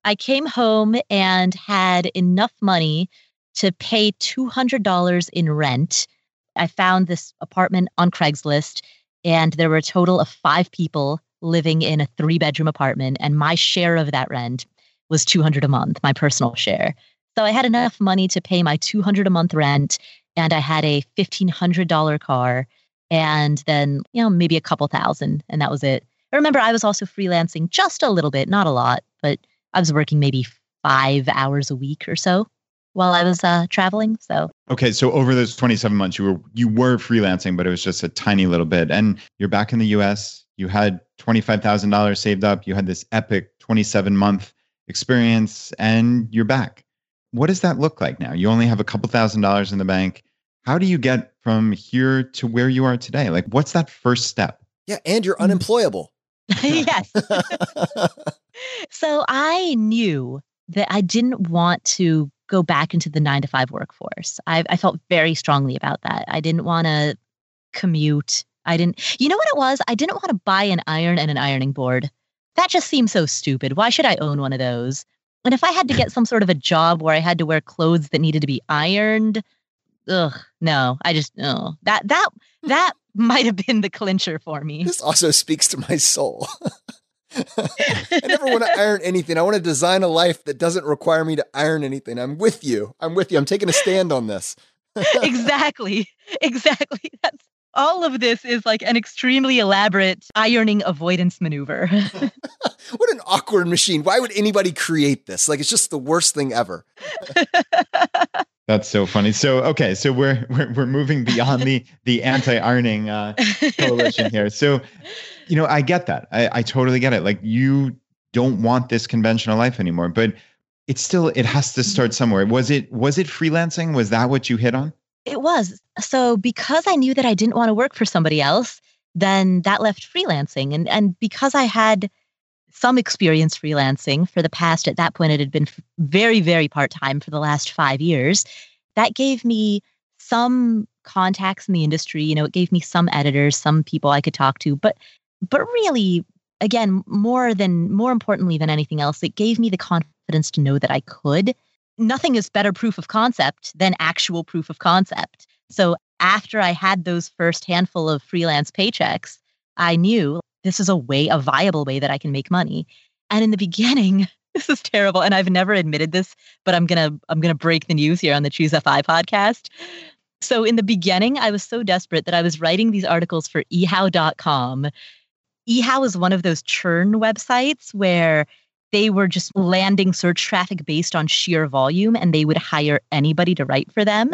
S4: I came home and had enough money to pay $200 in rent I found this apartment on Craigslist. And there were a total of five people living in a three bedroom apartment. And my share of that rent was 200 a month, my personal share. So I had enough money to pay my 200 a month rent and I had a $1,500 car and then, you know, maybe a couple thousand and that was it. I remember I was also freelancing just a little bit, not a lot, but I was working maybe five hours a week or so while I was uh, traveling. So
S3: okay, so over those 27 months, you were you were freelancing, but it was just a tiny little bit. And you're back in the U.S. You had twenty five thousand dollars saved up. You had this epic 27 month experience, and you're back. What does that look like now? You only have a couple thousand dollars in the bank. How do you get from here to where you are today? Like, what's that first step?
S2: Yeah, and you're mm. unemployable. (laughs)
S4: yes. (laughs) so I knew that I didn't want to go back into the nine to five workforce. I, I felt very strongly about that. I didn't want to commute. I didn't, you know what it was? I didn't want to buy an iron and an ironing board. That just seems so stupid. Why should I own one of those? And if I had to get some sort of a job where I had to wear clothes that needed to be ironed, ugh, no, I just no. That that that (laughs) might have been the clincher for me.
S2: This also speaks to my soul. (laughs) I never want to (laughs) iron anything. I want to design a life that doesn't require me to iron anything. I'm with you. I'm with you. I'm taking a stand on this.
S4: exactly. Exactly. That's all of this is like an extremely elaborate ironing avoidance maneuver. (laughs) (laughs)
S2: what an awkward machine. Why would anybody create this? Like it's just the worst thing ever. (laughs)
S3: That's so funny. So okay, so we're we're, we're moving beyond the the anti-ironing uh, coalition here. So, you know, I get that. I, I totally get it. Like you don't want this conventional life anymore, but it's still it has to start somewhere. Was it was it freelancing? Was that what you hit on?
S4: It was. So because I knew that I didn't want to work for somebody else, then that left freelancing. And and because I had some experience freelancing for the past at that point it had been very very part-time for the last 5 years, that gave me some contacts in the industry, you know, it gave me some editors, some people I could talk to, but but really again, more than more importantly than anything else, it gave me the confidence to know that I could nothing is better proof of concept than actual proof of concept. So after I had those first handful of freelance paychecks, I knew this is a way, a viable way that I can make money. And in the (laughs) beginning, (laughs) this is terrible. And I've never admitted this, but I'm gonna I'm gonna break the news here on the Choose FI podcast. So in the beginning, I was so desperate that I was writing these articles for ehow.com. eHow is one of those churn websites where they were just landing search traffic based on sheer volume and they would hire anybody to write for them.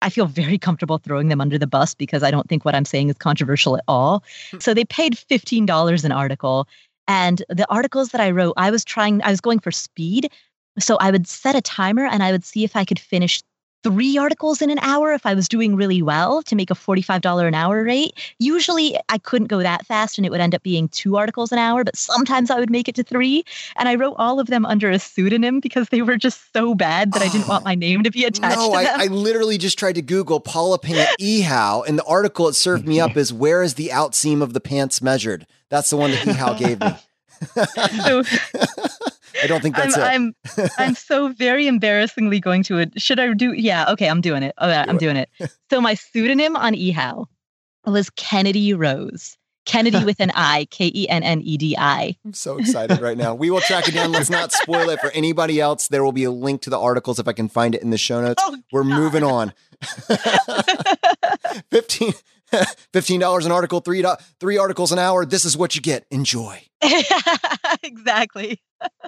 S4: I feel very comfortable throwing them under the bus because I don't think what I'm saying is controversial at all. Hmm. So they paid $15 an article. And the articles that I wrote, I was trying, I was going for speed. So I would set a timer and I would see if I could finish three articles in an hour if I was doing really well to make a $45 an hour rate. Usually I couldn't go that fast and it would end up being two articles an hour, but sometimes I would make it to three. And I wrote all of them under a pseudonym because they were just so bad that oh, I didn't want my name to be (sighs) attached no,
S2: I, I, literally just tried to Google Paula Pant Ehow and the article it served me up is where is the outseam of the pants measured? That's the one that Ehow gave me. (laughs) so, I don't think that's
S4: I'm,
S2: it.
S4: I'm (laughs) I'm so very embarrassingly going to it. Should I do? Yeah, okay, I'm doing it. Oh, yeah, do I'm it. doing it. (laughs) So my pseudonym on eHow was Kennedy Rose. Kennedy with an I, K E N N E D I.
S2: I'm so excited right now. We will track it down. Let's not spoil it for anybody else. There will be a link to the articles if I can find it in the show notes. Oh, We're God. moving on. (laughs) 15 (laughs) $15 an article, three, three articles an hour. This is what you get. Enjoy. (laughs)
S4: exactly.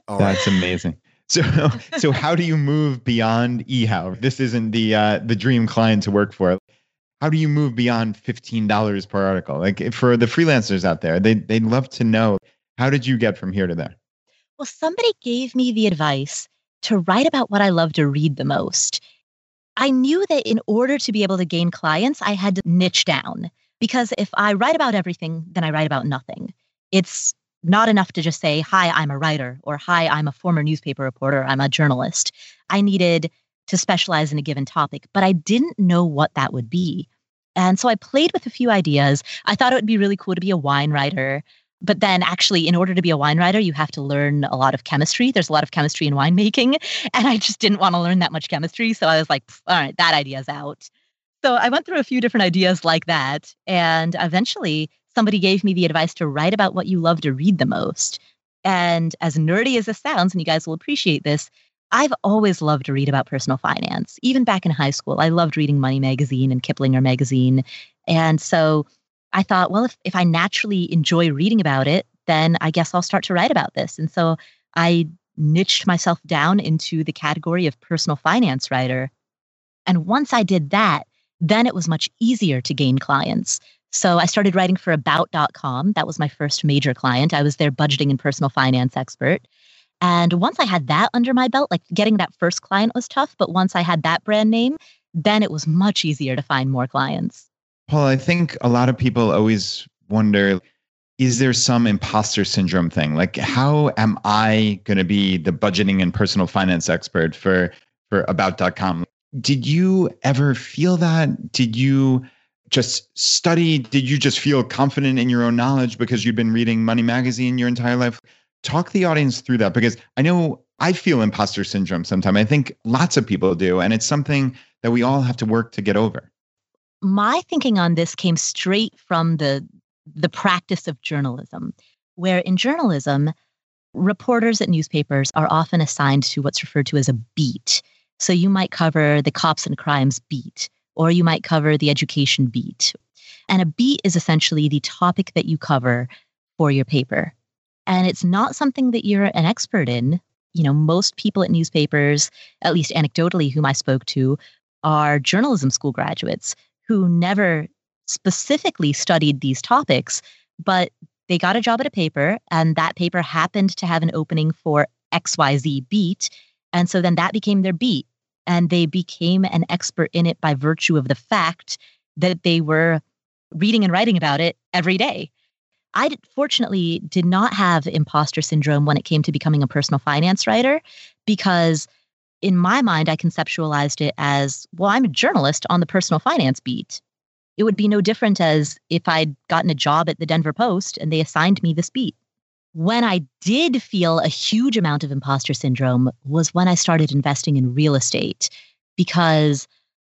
S3: Oh, that's amazing. So, (laughs) so how do you move beyond eHow? This isn't the uh, the dream client to work for. How do you move beyond fifteen dollars per article? Like for the freelancers out there, they they'd love to know how did you get from here to there.
S4: Well, somebody gave me the advice to write about what I love to read the most. I knew that in order to be able to gain clients, I had to niche down because if I write about everything, then I write about nothing. It's not enough to just say, Hi, I'm a writer, or Hi, I'm a former newspaper reporter, I'm a journalist. I needed to specialize in a given topic, but I didn't know what that would be. And so I played with a few ideas. I thought it would be really cool to be a wine writer. But then, actually, in order to be a wine writer, you have to learn a lot of chemistry. There's a lot of chemistry in winemaking. (laughs) And I just didn't want to learn that much chemistry. So I was like, all right, that idea's out. So I went through a few different ideas like that and eventually somebody gave me the advice to write about what you love to read the most. And as nerdy as this sounds, and you guys will appreciate this, I've always loved to read about personal finance. Even back in high school, I loved reading Money Magazine and Kiplinger Magazine. And so I thought, well, if, if I naturally enjoy reading about it, then I guess I'll start to write about this. And so I niched myself down into the category of personal finance writer. And once I did that, then it was much easier to gain clients. So I started writing for about.com. That was my first major client. I was their budgeting and personal finance expert. And once I had that under my belt, like getting that first client was tough, but once I had that brand name, then it was much easier to find more clients.
S3: Paul, I think a lot of people always wonder is there some imposter syndrome thing? Like, how am I going to be the budgeting and personal finance expert for, for about.com? Did you ever feel that? Did you just study? Did you just feel confident in your own knowledge because you'd been reading Money Magazine your entire life? Talk the audience through that because I know I feel imposter syndrome sometimes. I think lots of people do. And it's something that we all have to work to get over.
S4: My thinking on this came straight from the the practice of journalism, where in journalism, reporters at newspapers are often assigned to what's referred to as a beat. So you might cover the cops and crimes beat, or you might cover the education beat. And a beat is essentially the topic that you cover for your paper. And it's not something that you're an expert in. You know, most people at newspapers, at least anecdotally, whom I spoke to, are journalism school graduates who never specifically studied these topics, but they got a job at a paper, and that paper happened to have an opening for XYZ beat. And so then that became their beat. And they became an expert in it by virtue of the fact that they were reading and writing about it every day. I fortunately did not have imposter syndrome when it came to becoming a personal finance writer because in my mind, I conceptualized it as well, I'm a journalist on the personal finance beat it would be no different as if I'd gotten a job at the Denver Post and they assigned me this beat. When I did feel a huge amount of imposter syndrome was when I started investing in real estate because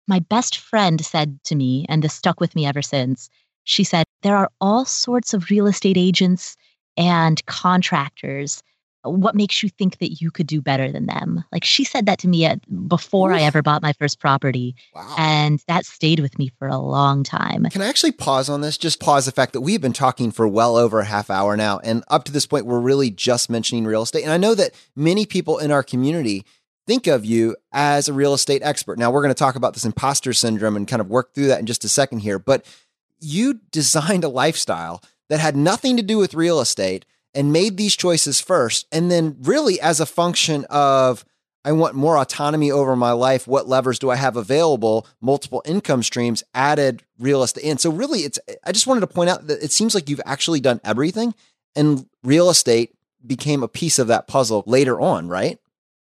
S4: my best friend said to me, and this stuck with me ever since, she said, There are all sorts of real estate agents and contractors what makes you think that you could do better than them? Like she said that to me at, before Oof. I ever bought my first property. Wow. And that stayed with me for a long time.
S2: Can I actually pause on this? Just pause the fact that we've been talking for well over a half hour now. And up to this point, we're really just mentioning real estate. And I know that many people in our community think of you as a real estate expert. Now, we're going to talk about this imposter syndrome and kind of work through that in just a second here. But you designed a lifestyle that had nothing to do with real estate and made these choices first. And then, really, as a function of, I want more autonomy over my life. What levers do I have available? Multiple income streams, added real estate. And so, really, it's, I just wanted to point out that it seems like you've actually done everything, and real estate became a piece of that puzzle later on, right?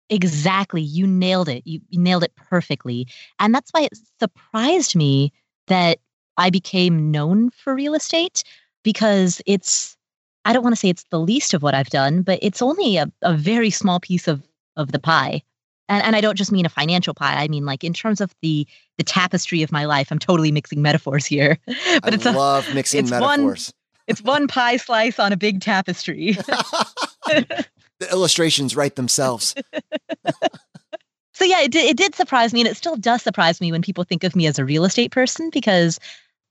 S4: Exactly. You nailed it. You, you nailed it perfectly. And that's why it surprised me that I became known for real estate because it's I don't want to say it's the least of what I've done, but it's only a, a very small piece of of the pie. And and I don't just mean a financial pie. I mean like in terms of the the tapestry of my life. I'm totally mixing metaphors here. (laughs)
S2: but I it's love a, mixing it's metaphors.
S4: One, it's one pie slice on a big tapestry. (laughs) (laughs)
S2: the illustrations write themselves.
S4: so yeah, it did, it did surprise me, and it still does surprise me when people think of me as a real estate person because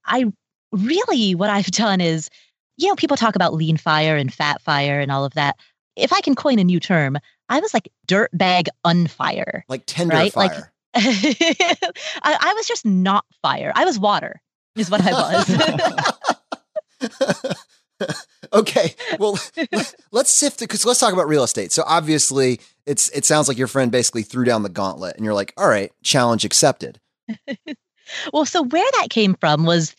S4: I really what I've done is you know, people talk about lean fire and fat fire and all of that. If I can coin a new term, I was like dirt bag unfire.
S2: Like tender right? fire. Like, (laughs)
S4: I, I was just not fire. I was water, is what I
S2: was. (laughs) okay well let's sift it because let's talk about real estate so obviously it's it sounds like your friend basically threw down the gauntlet and you're like all right challenge accepted (laughs)
S4: well so where that came from was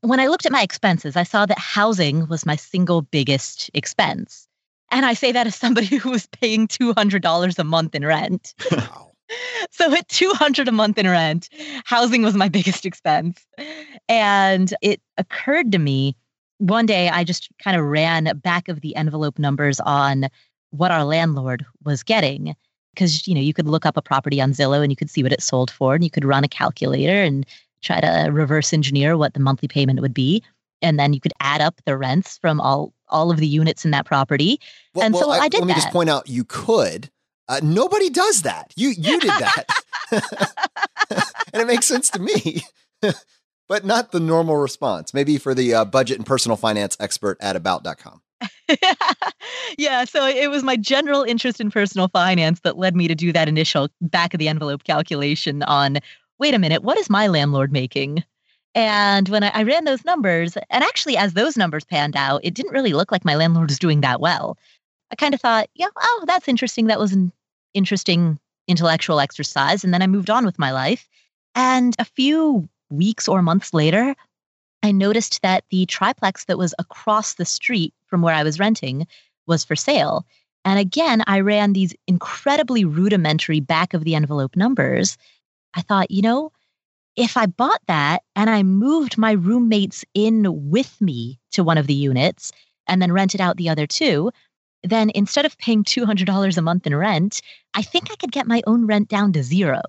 S4: when I looked at my expenses, I saw that housing was my single biggest expense. And I say that as somebody (laughs) who was paying $200 a month in rent. (laughs) Wow. (laughs) so at 200 a month in rent, housing was my biggest expense. And it occurred to me one day I just kind of ran back of the envelope numbers on what our landlord was getting because you know you could look up a property on Zillow and you could see what it sold for and you could run a calculator and try to reverse engineer what the monthly payment would be. and then you could add up the rents from all all of the units in that property. Well, and well, so I, I, did
S2: Let me
S4: that.
S2: just point out you could. Uh, nobody does that. You you did that. (laughs) (laughs) and it makes sense to me. (laughs) but not the normal response. Maybe for the uh, budget and personal finance expert at about.com.
S4: yeah, so it was my general interest in personal finance that led me to do that initial back of the envelope calculation on wait a minute, what is my landlord making? And when I, I, ran those numbers, and actually, as those numbers panned out, it didn't really look like my landlord was doing that well. I kind of thought, yeah, oh, that's interesting. That was an interesting intellectual exercise. And then I moved on with my life. And a few weeks or months later, I noticed that the triplex that was across the street from where I was renting was for sale. And again, I ran these incredibly rudimentary back of the envelope numbers. I thought, you know, if I bought that and I moved my roommates in with me to one of the units and then rented out the other two, then instead of paying $200 a month in rent, I think I could get my own rent down to zero.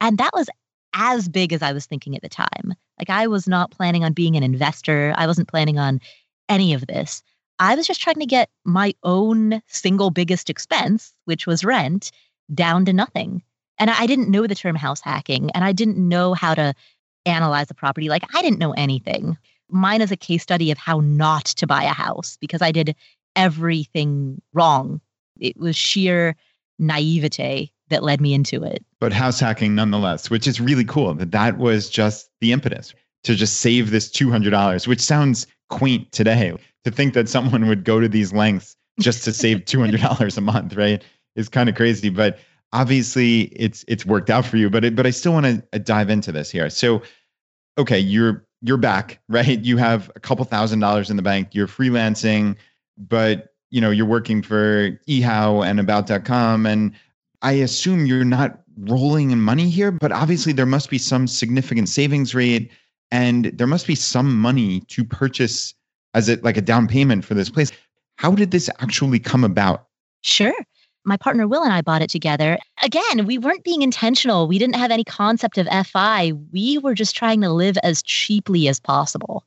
S4: And that was as big as I was thinking at the time. Like I was not planning on being an investor. I wasn't planning on any of this. I was just trying to get my own single biggest expense, which was rent, down to nothing. And I didn't know the term house hacking and I didn't know how to analyze a property. Like I didn't know anything. Mine is a case study of how not to buy a house because I did everything wrong. It was sheer naivete that led me into it.
S3: But house hacking nonetheless, which is really cool that that was just the impetus to just save this $200, which sounds quaint today. To think that someone would go to these lengths just to save (laughs) $200 a month, right? Is kind of crazy, but obviously it's it's worked out for you, but it, but I still want to uh, dive into this here. So okay, you're you're back, (laughs) right? You have a couple thousand dollars in the bank, you're freelancing, but you know, you're working for eHow and about.com and I assume you're not rolling in money here, but obviously there must be some significant savings rate and there must be some money to purchase as it like a down payment for this place. How did this actually come about?
S4: Sure. My partner Will and I bought it together. Again, we weren't being intentional. We didn't have any concept of FI. We were just trying to live as cheaply as possible.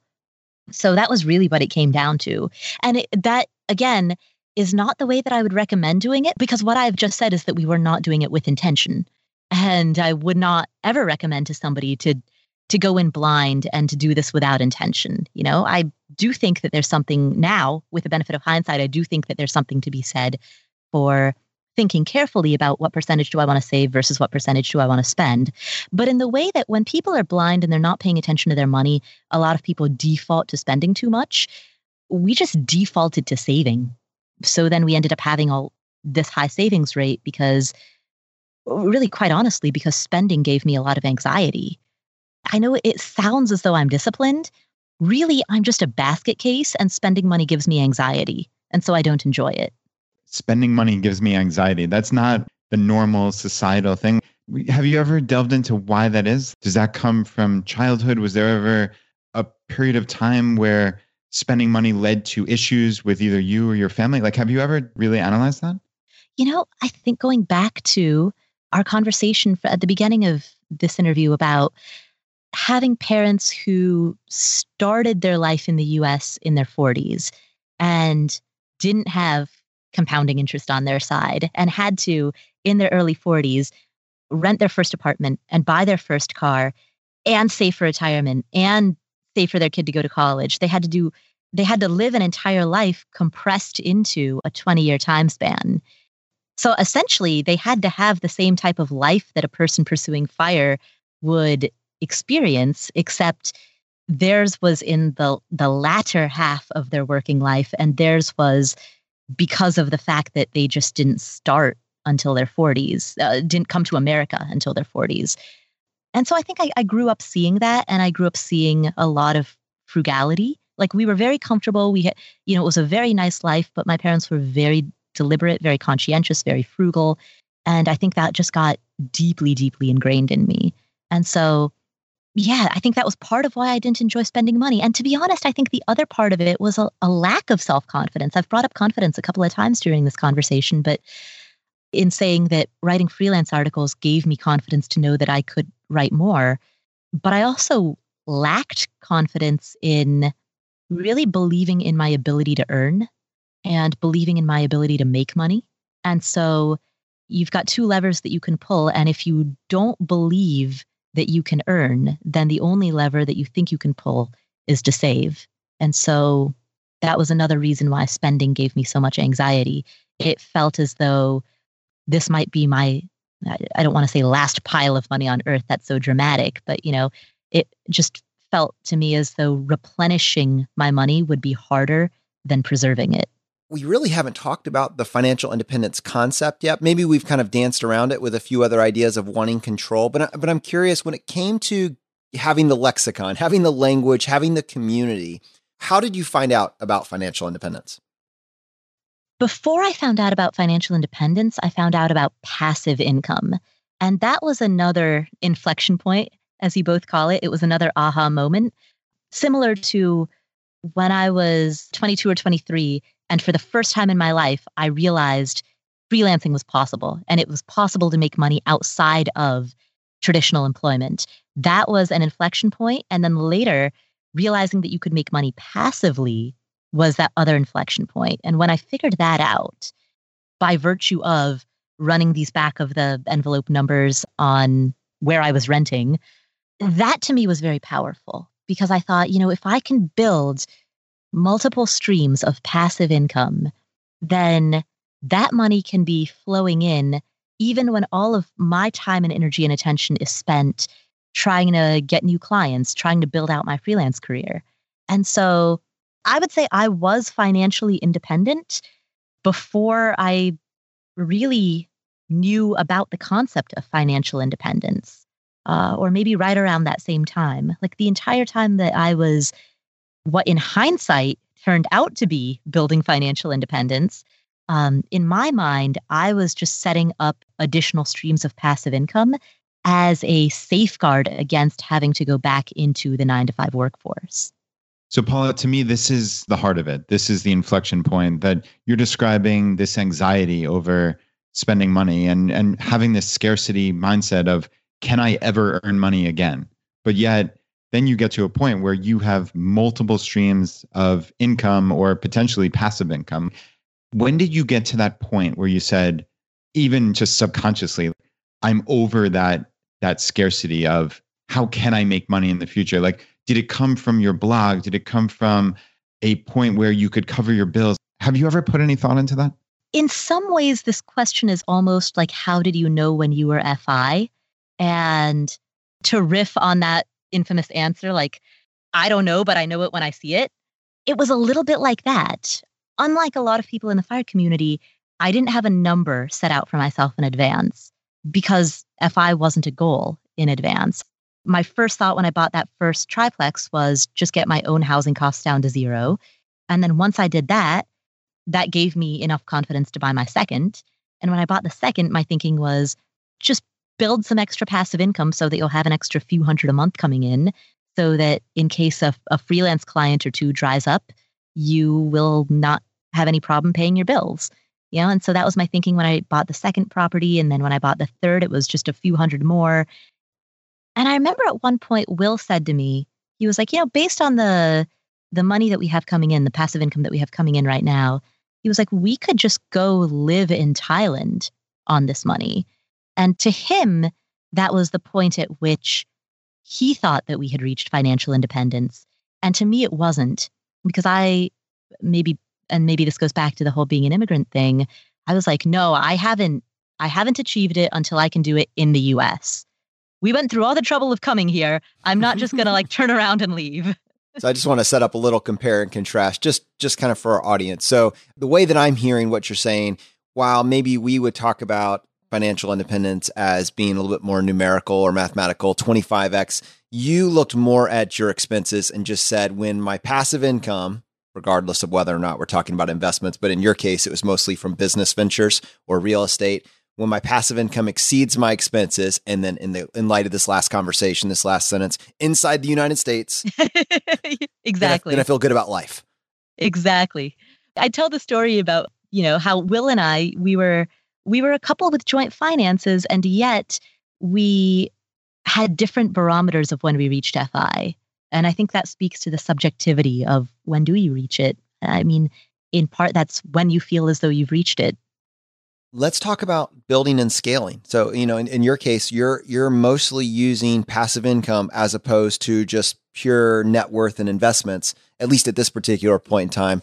S4: So that was really what it came down to. And it, that, again, is not the way that I would recommend doing it because what I've just said is that we were not doing it with intention. And I would not ever recommend to somebody to to go in blind and to do this without intention. You know, I do think that there's something now with the benefit of hindsight, I do think that there's something to be said for thinking carefully about what percentage do I want to save versus what percentage do I want to spend. But in the way that when people are blind and they're not paying attention to their money, a lot of people default to spending too much. We just defaulted to saving so then we ended up having all this high savings rate because really quite honestly because spending gave me a lot of anxiety i know it sounds as though i'm disciplined really i'm just a basket case and spending money gives me anxiety and so i don't enjoy it
S3: spending money gives me anxiety that's not the normal societal thing have you ever delved into why that is does that come from childhood was there ever a period of time where spending money led to issues with either you or your family? Like, have you ever really analyzed that?
S4: You know, I think going back to our conversation at the beginning of this interview about having parents who started their life in the US in their 40s and didn't have compounding interest on their side and had to, in their early 40s, rent their first apartment and buy their first car and save for retirement and save for their kid to go to college. They had to do they had to live an entire life compressed into a 20 year time span. So essentially, they had to have the same type of life that a person pursuing fire would experience, except theirs was in the, the latter half of their working life, and theirs was because of the fact that they just didn't start until their 40s, uh, didn't come to America until their 40s. And so I think I, I grew up seeing that, and I grew up seeing a lot of frugality. Like we were very comfortable. We had, you know, it was a very nice life, but my parents were very deliberate, very conscientious, very frugal. And I think that just got deeply, deeply ingrained in me. And so, yeah, I think that was part of why I didn't enjoy spending money. And to be honest, I think the other part of it was a, a lack of self confidence. I've brought up confidence a couple of times during this conversation, but in saying that writing freelance articles gave me confidence to know that I could write more. But I also lacked confidence in really believing in my ability to earn and believing in my ability to make money. And so you've got two levers that you can pull. And if you don't believe that you can earn, then the only lever that you think you can pull is to save. And so that was another reason why spending gave me so much anxiety. It felt as though this might be my, I don't want to say last pile of money on earth. That's so dramatic, but you know, it just felt to me as though replenishing my money would be harder than preserving it.
S2: We really haven't talked about the financial independence concept yet. Maybe we've kind of danced around it with a few other ideas of wanting control, but but I'm curious when it came to having the lexicon, having the language, having the community, how did you find out about financial independence?
S4: Before I found out about financial independence, I found out about passive income. And that was another inflection point as you both call it. It was another aha moment, similar to when I was 22 or 23. And for the first time in my life, I realized freelancing was possible and it was possible to make money outside of traditional employment. That was an inflection point. And then later, realizing that you could make money passively was that other inflection point. And when I figured that out, by virtue of running these back of the envelope numbers on where I was renting, that to me was very powerful because I thought, you know, if I can build multiple streams of passive income, then that money can be flowing in even when all of my time and energy and attention is spent trying to get new clients, trying to build out my freelance career. And so I would say I was financially independent before I really knew about the concept of financial independence uh, or maybe right around that same time. Like the entire time that I was, what in hindsight turned out to be building financial independence, um, in my mind, I was just setting up additional streams of passive income as a safeguard against having to go back into the nine to five workforce.
S3: So, Paula, to me, this is the heart of it. This is the inflection point that you're describing this anxiety over spending money and, and having this scarcity mindset of can I ever earn money again? But yet, then you get to a point where you have multiple streams of income or potentially passive income. When did you get to that point where you said, even just subconsciously, I'm over that that scarcity of how can I make money in the future? Like, did it come from your blog? Did it come from a point where you could cover your bills? Have you ever put any thought into that?
S4: In some ways, this question is almost like, how did you know when you were FI? And to riff on that infamous answer, like, I don't know, but I know it when I see it, it was a little bit like that. Unlike a lot of people in the fire community, I didn't have a number set out for myself in advance because FI wasn't a goal in advance. My first thought when I bought that first triplex was just get my own housing costs down to zero. And then once I did that, that gave me enough confidence to buy my second. And when I bought the second, my thinking was just build some extra passive income so that you'll have an extra few hundred a month coming in so that in case a, a freelance client or two dries up you will not have any problem paying your bills. You know and so that was my thinking when i bought the second property and then when i bought the third it was just a few hundred more. And i remember at one point will said to me he was like you know based on the the money that we have coming in the passive income that we have coming in right now he was like we could just go live in thailand on this money and to him, that was the point at which he thought that we had reached financial independence. And to me, it wasn't because I maybe, and maybe this goes back to the whole being an immigrant thing. I was like, no, I haven't, I haven't achieved it until I can do it in the US. We went through all the trouble of coming here. I'm not just going to like (laughs) turn around and leave. (laughs)
S2: So I just want to set up a little compare and contrast, just just kind of for our audience. So the way that I'm hearing what you're saying, while maybe we would talk about financial independence as being a little bit more numerical or mathematical. 25x you looked more at your expenses and just said when my passive income regardless of whether or not we're talking about investments but in your case it was mostly from business ventures or real estate when my passive income exceeds my expenses and then in the in light of this last conversation this last sentence inside the united states (laughs)
S4: exactly
S2: then I, then I feel good about life.
S4: Exactly. I tell the story about you know how will and i we were we were a couple with joint finances, and yet we had different barometers of when we reached FI. And I think that speaks to the subjectivity of when do you reach it? I mean, in part, that's when you feel as though you've reached it.
S2: Let's talk about building and scaling. So, you know, in, in your case, you're you're mostly using passive income as opposed to just pure net worth and investments, at least at this particular point in time,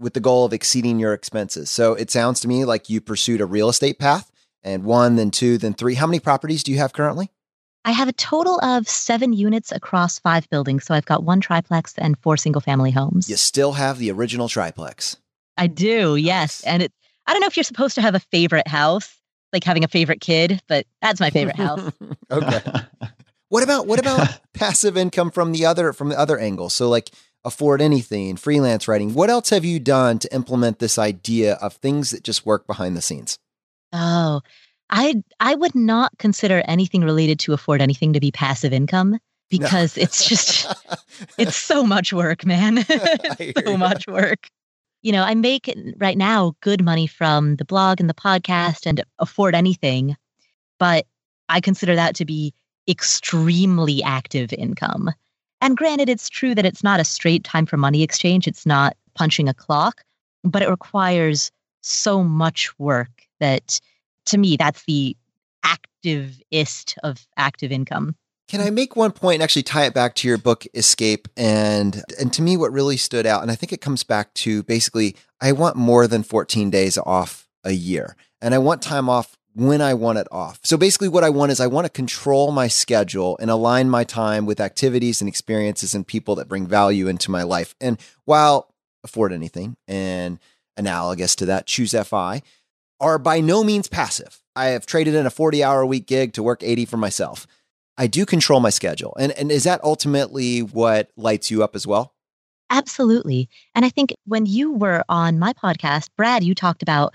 S2: with the goal of exceeding your expenses. So it sounds to me like you pursued a real estate path and one, then two, then three. How many properties do you have currently?
S4: I have a total of seven units across five buildings. So I've got one triplex and four single family homes.
S2: You still have the original triplex.
S4: I do, yes. And it I don't know if you're supposed to have a favorite house, like having a favorite kid, but that's my favorite house. (laughs) (laughs)
S2: okay. What about what about (laughs) passive income from the other from the other angle? So like afford anything, freelance writing. What else have you done to implement this idea of things that just work behind the scenes?
S4: Oh, I I would not consider anything related to afford anything to be passive income because no. it's just (laughs) it's so much work, man. (laughs) (laughs) so much work. You know, I make right now good money from the blog and the podcast and afford anything, but I consider that to be extremely active income. And granted, it's true that it's not a straight time for money exchange, it's not punching a clock, but it requires so much work that to me, that's the activist of active income.
S2: Can I make one point and actually tie it back to your book Escape and and to me what really stood out and I think it comes back to basically I want more than 14 days off a year and I want time off when I want it off. So basically, what I want is I want to control my schedule and align my time with activities and experiences and people that bring value into my life. And while afford anything and analogous to that, choose FI are by no means passive. I have traded in a 40 hour a week gig to work 80 for myself. I do control my schedule. And, and is that ultimately what lights you up as well?
S4: Absolutely. And I think when you were on my podcast, Brad, you talked about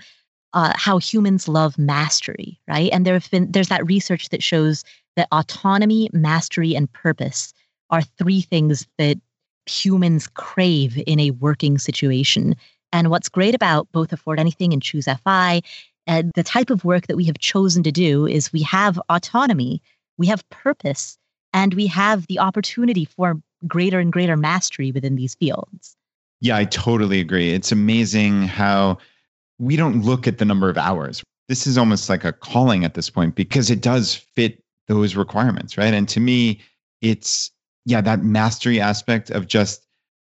S4: uh, how humans love mastery, right? And there have been there's that research that shows that autonomy, mastery, and purpose are three things that humans crave in a working situation. And what's great about both Afford Anything and Choose FI, and the type of work that we have chosen to do is we have autonomy, we have purpose, and we have the opportunity for greater and greater mastery within these fields.
S3: Yeah, I totally agree. It's amazing how we don't look at the number of hours. This is almost like a calling at this point because it does fit those requirements, right? And to me, it's, yeah, that mastery aspect of just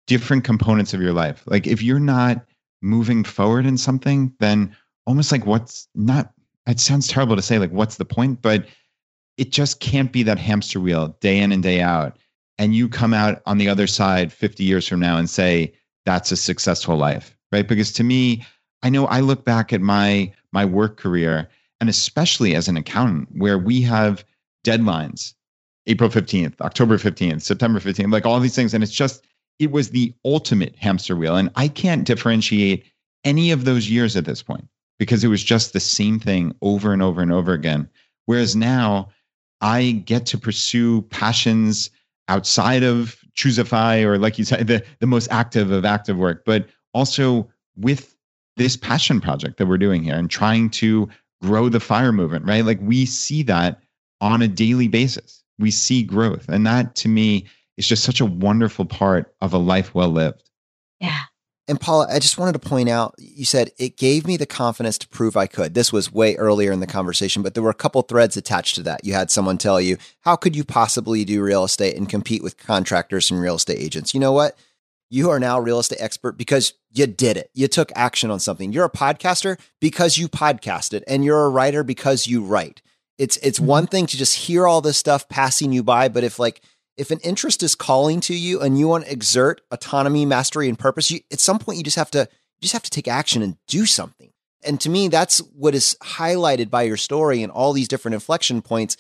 S3: different components of your life. Like if you're not moving forward in something, then almost like what's not, it sounds terrible to say, like, what's the point? But it just can't be that hamster wheel day in and day out. And you come out on the other side 50 years from now and say, that's a successful life, right? Because to me, I know I look back at my my work career and especially as an accountant where we have deadlines April 15th, October 15th, September 15th, like all these things and it's just it was the ultimate hamster wheel and I can't differentiate any of those years at this point because it was just the same thing over and over and over again. Whereas now I get to pursue passions outside of Choose FI or like you said the the most active of active work but also with this passion project that we're doing here and trying to grow the fire movement, right? Like we see that on a daily basis. We see growth. And that to me is just such a wonderful part of a life well lived.
S4: Yeah.
S2: And Paula, I just wanted to point out you said it gave me the confidence to prove I could. This was way earlier in the conversation, but there were a couple threads attached to that. You had someone tell you, How could you possibly do real estate and compete with contractors and real estate agents? You know what? You are now a real estate expert because you did it. You took action on something. You're a podcaster because you podcasted and you're a writer because you write. It's it's mm-hmm. one thing to just hear all this stuff passing you by, but if like if an interest is calling to you and you want to exert autonomy, mastery and purpose, you, at some point you just have to you just have to take action and do something. And to me that's what is highlighted by your story and all these different inflection points.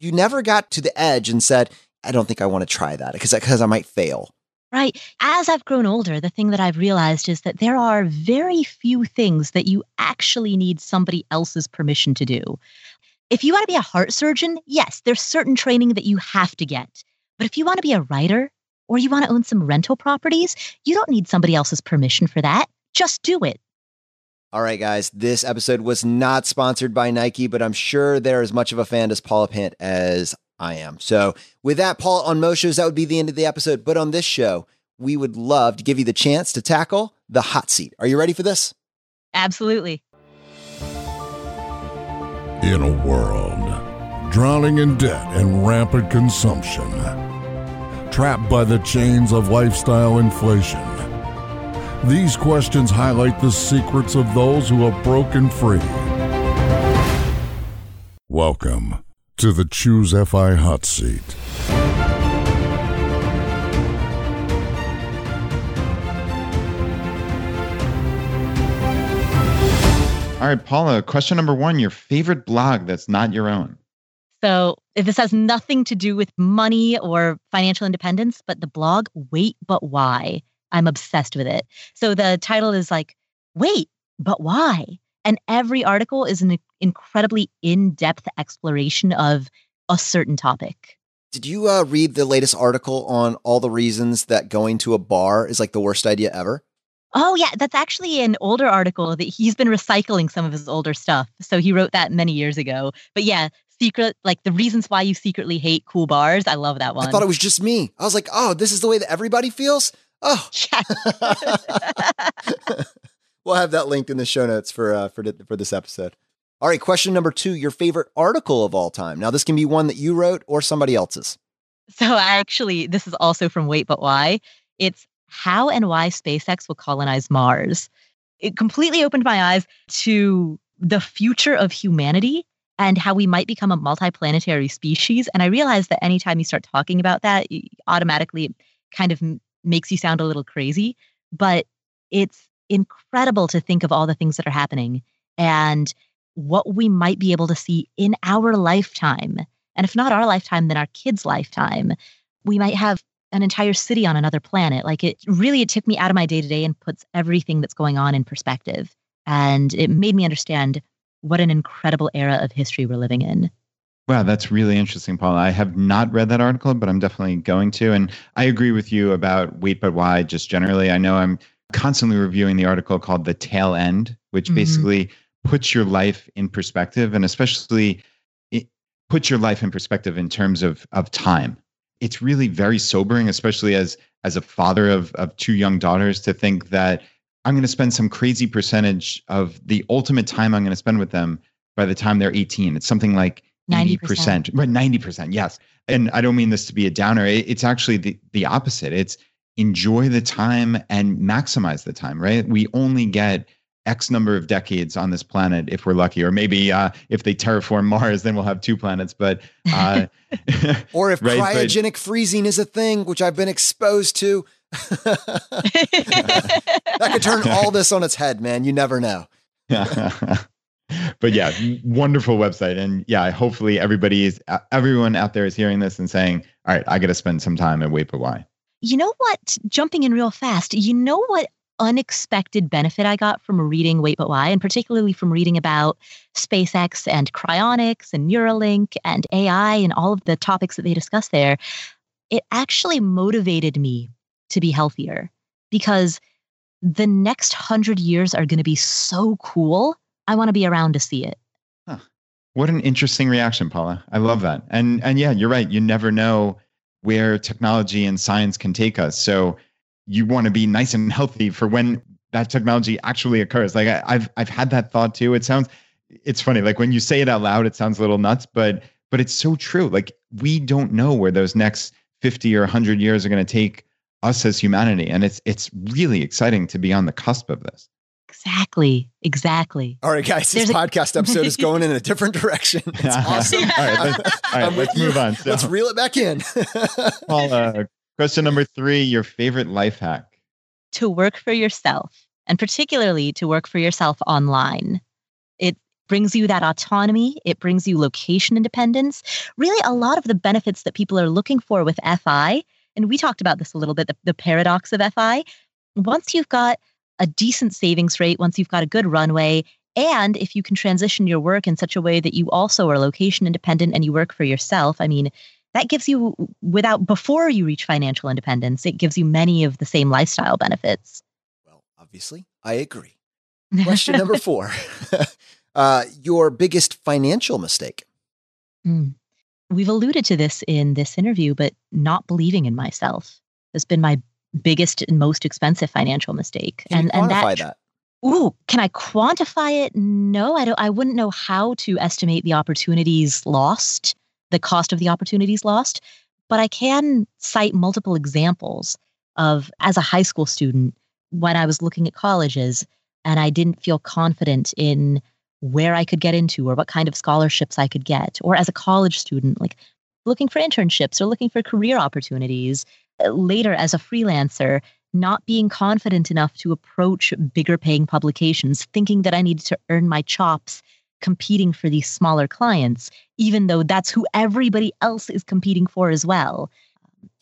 S2: You never got to the edge and said, I don't think I want to try that because because I might fail
S4: Right. As I've grown older, the thing that I've realized is that there are very few things that you actually need somebody else's permission to do. If you want to be a heart surgeon, yes, there's certain training that you have to get. But if you want to be a writer or you want to own some rental properties, you don't need somebody else's permission for that. Just do it.
S2: All right, guys, this episode was not sponsored by Nike, but I'm sure they're as much of a fan as Paula Pant as I am. So, with that, Paul, on most shows, that would be the end of the episode. But on this show, we would love to give you the chance to tackle the hot seat. Are you ready for this?
S4: Absolutely.
S1: In a world drowning in debt and rampant consumption, trapped by the chains of lifestyle inflation, these questions highlight the secrets of those who have broken free. Welcome to the Choose FI Hot Seat.
S3: All right, Paula, question number one your favorite blog that's not your own.
S4: So this has nothing to do with money or financial independence, but the blog Wait But Why. I'm obsessed with it. So the title is like, Wait, but why? And every article is an incredibly in depth exploration of a certain topic.
S2: Did you uh, read the latest article on all the reasons that going to a bar is like the worst idea ever?
S4: Oh, yeah. That's actually an older article that he's been recycling some of his older stuff. So he wrote that many years ago. But yeah, secret, like the reasons why you secretly hate cool bars. I love that one.
S2: I thought it was just me. I was like, oh, this is the way that everybody feels. Oh, (laughs) (laughs) (laughs) we'll have that linked in the show notes for uh, for for this episode. All right, question number two: Your favorite article of all time. Now, this can be one that you wrote or somebody else's.
S4: So, actually, this is also from Wait But Why. It's how and why SpaceX will colonize Mars. It completely opened my eyes to the future of humanity and how we might become a multiplanetary species. And I realized that anytime you start talking about that, automatically kind of makes you sound a little crazy. But it's incredible to think of all the things that are happening and what we might be able to see in our lifetime. And if not our lifetime, then our kids' lifetime. We might have an entire city on another planet. Like it really, it took me out of my day to day and puts everything that's going on in perspective. And it made me understand what an incredible era of history we're living in.
S3: Wow, that's really interesting, Paula. I have not read that article, but I'm definitely going to. And I agree with you about Wait But Why, just generally. I know I'm constantly reviewing the article called The Tail End, which mm-hmm. basically puts your life in perspective and especially it puts your life in perspective in terms of, of time it's really very sobering, especially as as a father of of two young daughters, to think that I'm going to spend some crazy percentage of the ultimate time I'm going to spend with them by the time they're 18. It's something like 90%. 80%. Right, 90%. Yes. And I don't mean this to be a downer. It's actually the, the opposite. It's enjoy the time and maximize the time, right? We only get X number of decades on this planet if we're lucky, or maybe uh, if they terraform Mars, then we'll have two planets. But uh, (laughs)
S2: or if right? cryogenic but, freezing is a thing, which I've been exposed to, (laughs) that could turn (laughs) all this on its head, man. You never know.
S3: but yeah, wonderful website, and yeah, hopefully everybody is everyone out there is hearing this and saying, "All right, I got to spend some time at Wait But Why."
S4: You know what? Jumping in real fast. You know what unexpected benefit I got from reading Wait But Why, and particularly from reading about SpaceX and cryonics and Neuralink and AI and all of the topics that they discuss there, it actually motivated me to be healthier because the next hundred years are going to be so cool. I want to be around to see it.
S3: Huh. What an interesting reaction, Paula. I love that. And and yeah, you're right. You never know where technology and science can take us. So you want to be nice and healthy for when that technology actually occurs. Like I, I've I've had that thought too. It sounds it's funny. Like when you say it out loud, it sounds a little nuts, but but it's so true. Like we don't know where those next 50 or 100 years are going to take us as humanity and it's it's really exciting to be on the cusp of this.
S4: Exactly. Exactly.
S2: All right, guys. This There's podcast a- episode is going in a different direction. (laughs) It's awesome.
S3: all right, let's, all right, let's move on.
S2: So, let's reel it back in. (laughs)
S3: well, uh, Question number three your favorite life hack?
S4: To work for yourself, and particularly to work for yourself online. It brings you that autonomy, it brings you location independence, really a lot of the benefits that people are looking for with FI. And we talked about this a little bit the, the paradox of FI. Once you've got a decent savings rate, once you've got a good runway, and if you can transition your work in such a way that you also are location independent and you work for yourself, I mean, that gives you without before you reach financial independence it gives you many of the same lifestyle benefits.
S2: Well obviously i agree. Question number (laughs) four (laughs) uh, your biggest financial mistake.
S4: Mm. we've alluded to this in this interview, but not believing in myself has been my biggest and most expensive financial mistake.
S2: Can
S4: and and
S2: quantify
S4: that,
S2: that?
S4: Ooh, can I quantify it? No, I don't I wouldn't know how to estimate the opportunities lost, the cost of the opportunities lost, but I can cite multiple examples of as a high school student when I was looking at colleges and I didn't feel confident in where I could get into or what kind of scholarships I could get, or as a college student, like looking for internships or looking for career opportunities. Later, as a freelancer, not being confident enough to approach bigger paying publications, thinking that I needed to earn my chops competing for these smaller clients, even though that's who everybody else is competing for as well.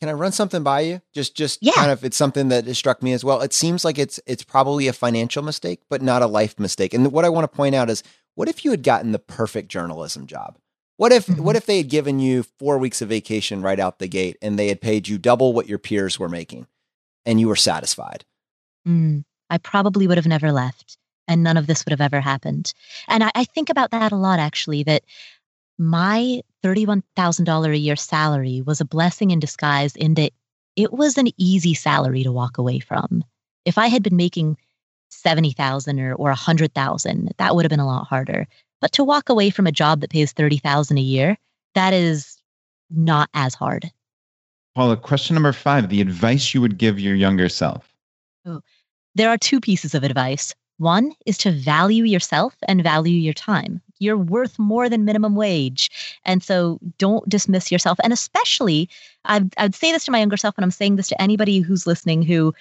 S2: Can I run something by you? Just just
S4: Yeah.
S2: kind of it's something that has struck me as well. It seems like it's it's probably a financial mistake, but not a life mistake. And what I want to point out is what if you had gotten the perfect journalism job? What if what
S4: Mhm.
S2: if they had given you 4 weeks of vacation right out the gate and they had paid you double what your peers were making and you were satisfied?
S4: Mm, I probably would have never left, and none of this would have ever happened. And I, I think about that a lot, actually, that my $31,000 a year salary was a blessing in disguise in that it was an easy salary to walk away from. If I had been making 70,000 or, or 100,000, that would have been a lot harder. But to walk away from a job that pays 30,000 a year, that is not as hard.
S3: Paula, question number five the advice you would give your younger self.
S4: there are two pieces of advice. One is to value yourself and value your time. You're worth more than minimum wage. And so don't dismiss yourself. And especially, I'd, I'd say this to my younger self, and I'm saying this to anybody who's listening who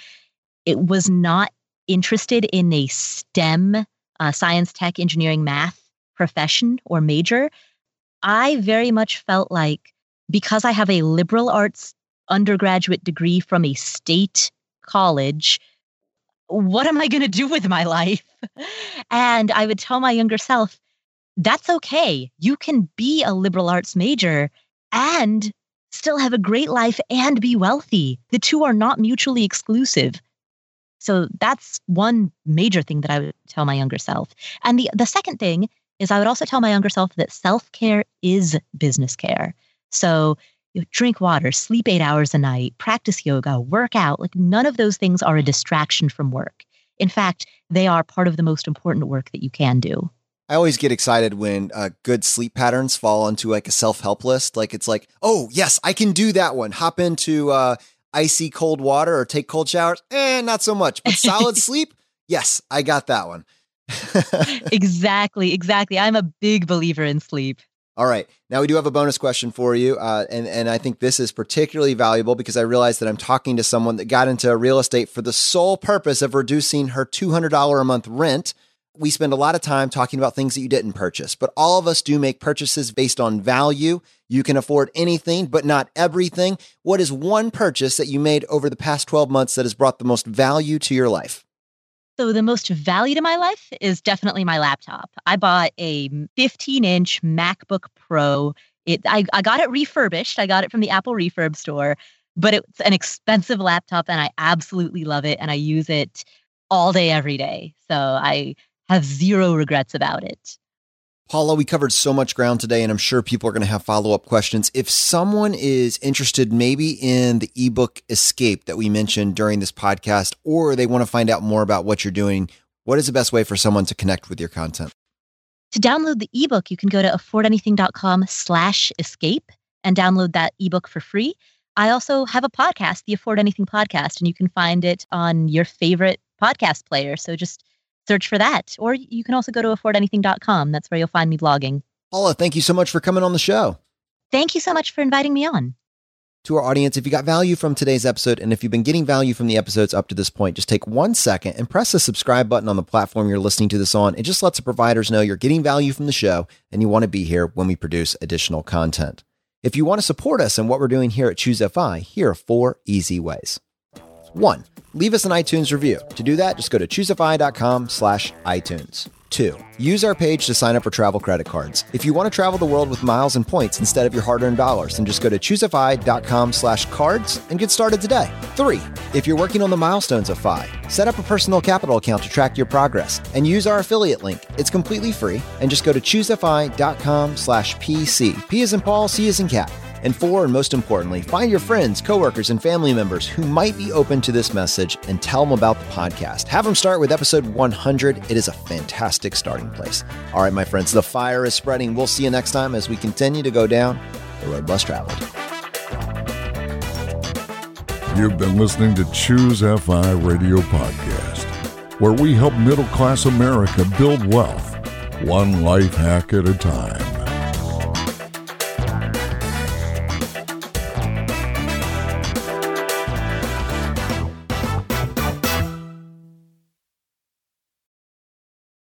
S4: it was not interested in a STEM, uh, science, tech, engineering, math profession or major. I very much felt like because I have a liberal arts undergraduate degree from a state college, what am I going to do with my life? And I would tell my younger self, that's okay. You can be a liberal arts major and still have a great life and be wealthy. The two are not mutually exclusive. So that's one major thing that I would tell my younger self. And the, the second thing is I would also tell my younger self that self care is business care. So you know, drink water, sleep eight hours a night, practice yoga, work out. Like none of those things are a distraction from work. In fact, they are part of the most important work that you can do.
S2: I always get excited when uh, good sleep patterns fall onto like a self help list. Like it's like, oh yes, I can do that one. Hop into uh, icy cold water or take cold showers. Eh, not so much. But solid (laughs) sleep, yes, I got that one. (laughs)
S4: exactly, exactly. I'm a big believer in sleep.
S2: All right. Now we do have a bonus question for you, uh, and and I think this is particularly valuable because I realized that I'm talking to someone that got into real estate for the sole purpose of reducing her two hundred dollar a month rent. We spend a lot of time talking about things that you didn't purchase, but all of us do make purchases based on value. You can afford anything, but not everything. What is one purchase that you made over the past 12 months that has brought the most value to your life?
S4: So the most value to my life is definitely my laptop. I bought a 15 inch MacBook Pro. It I, I got it refurbished. I got it from the Apple refurb store, but it's an expensive laptop and I absolutely love it and I use it all day every day. So I have zero regrets about it.
S2: Paula, we covered so much ground today, and I'm sure people are going to have follow up questions. If someone is interested, maybe in the ebook Escape that we mentioned during this podcast, or they want to find out more about what you're doing, what is the best way for someone to connect with your content?
S4: To download the ebook, you can go to affordanything.com slash escape and download that ebook for free. I also have a podcast, the Afford Anything Podcast, and you can find it on your favorite podcast player. So just search for that. Or you can also go to affordanything.com. That's where you'll find me blogging.
S2: Paula, thank you so much for coming on the show.
S4: Thank you so much for inviting me on.
S2: To our audience, if you got value from today's episode, and if you've been getting value from the episodes up to this point, just take one second and press the subscribe button on the platform you're listening to this on. It just lets the providers know you're getting value from the show and you want to be here when we produce additional content. If you want to support us and what we're doing here at Choose FI, here are four easy ways. One, leave us an iTunes review. To do that, just go to choosefi.com slash iTunes. Two, use our page to sign up for travel credit cards. If you want to travel the world with miles and points instead of your hard-earned dollars, then just go to choosefi.com slash cards and get started today. Three, if you're working on the milestones of FI, set up a personal capital account to track your progress and use our affiliate link. It's completely free and just go to choosefi.com slash PC. P is in Paul, C is in cat. And four, and most importantly, find your friends, coworkers, and family members who might be open to this message and tell them about the podcast. Have them start with episode 100. It is a fantastic starting place. All right, my friends, the fire is spreading. We'll see you next time as we continue to go down the road less traveled.
S1: You've been listening to Choose FI Radio Podcast, where we help middle class America build wealth, one life hack at a time.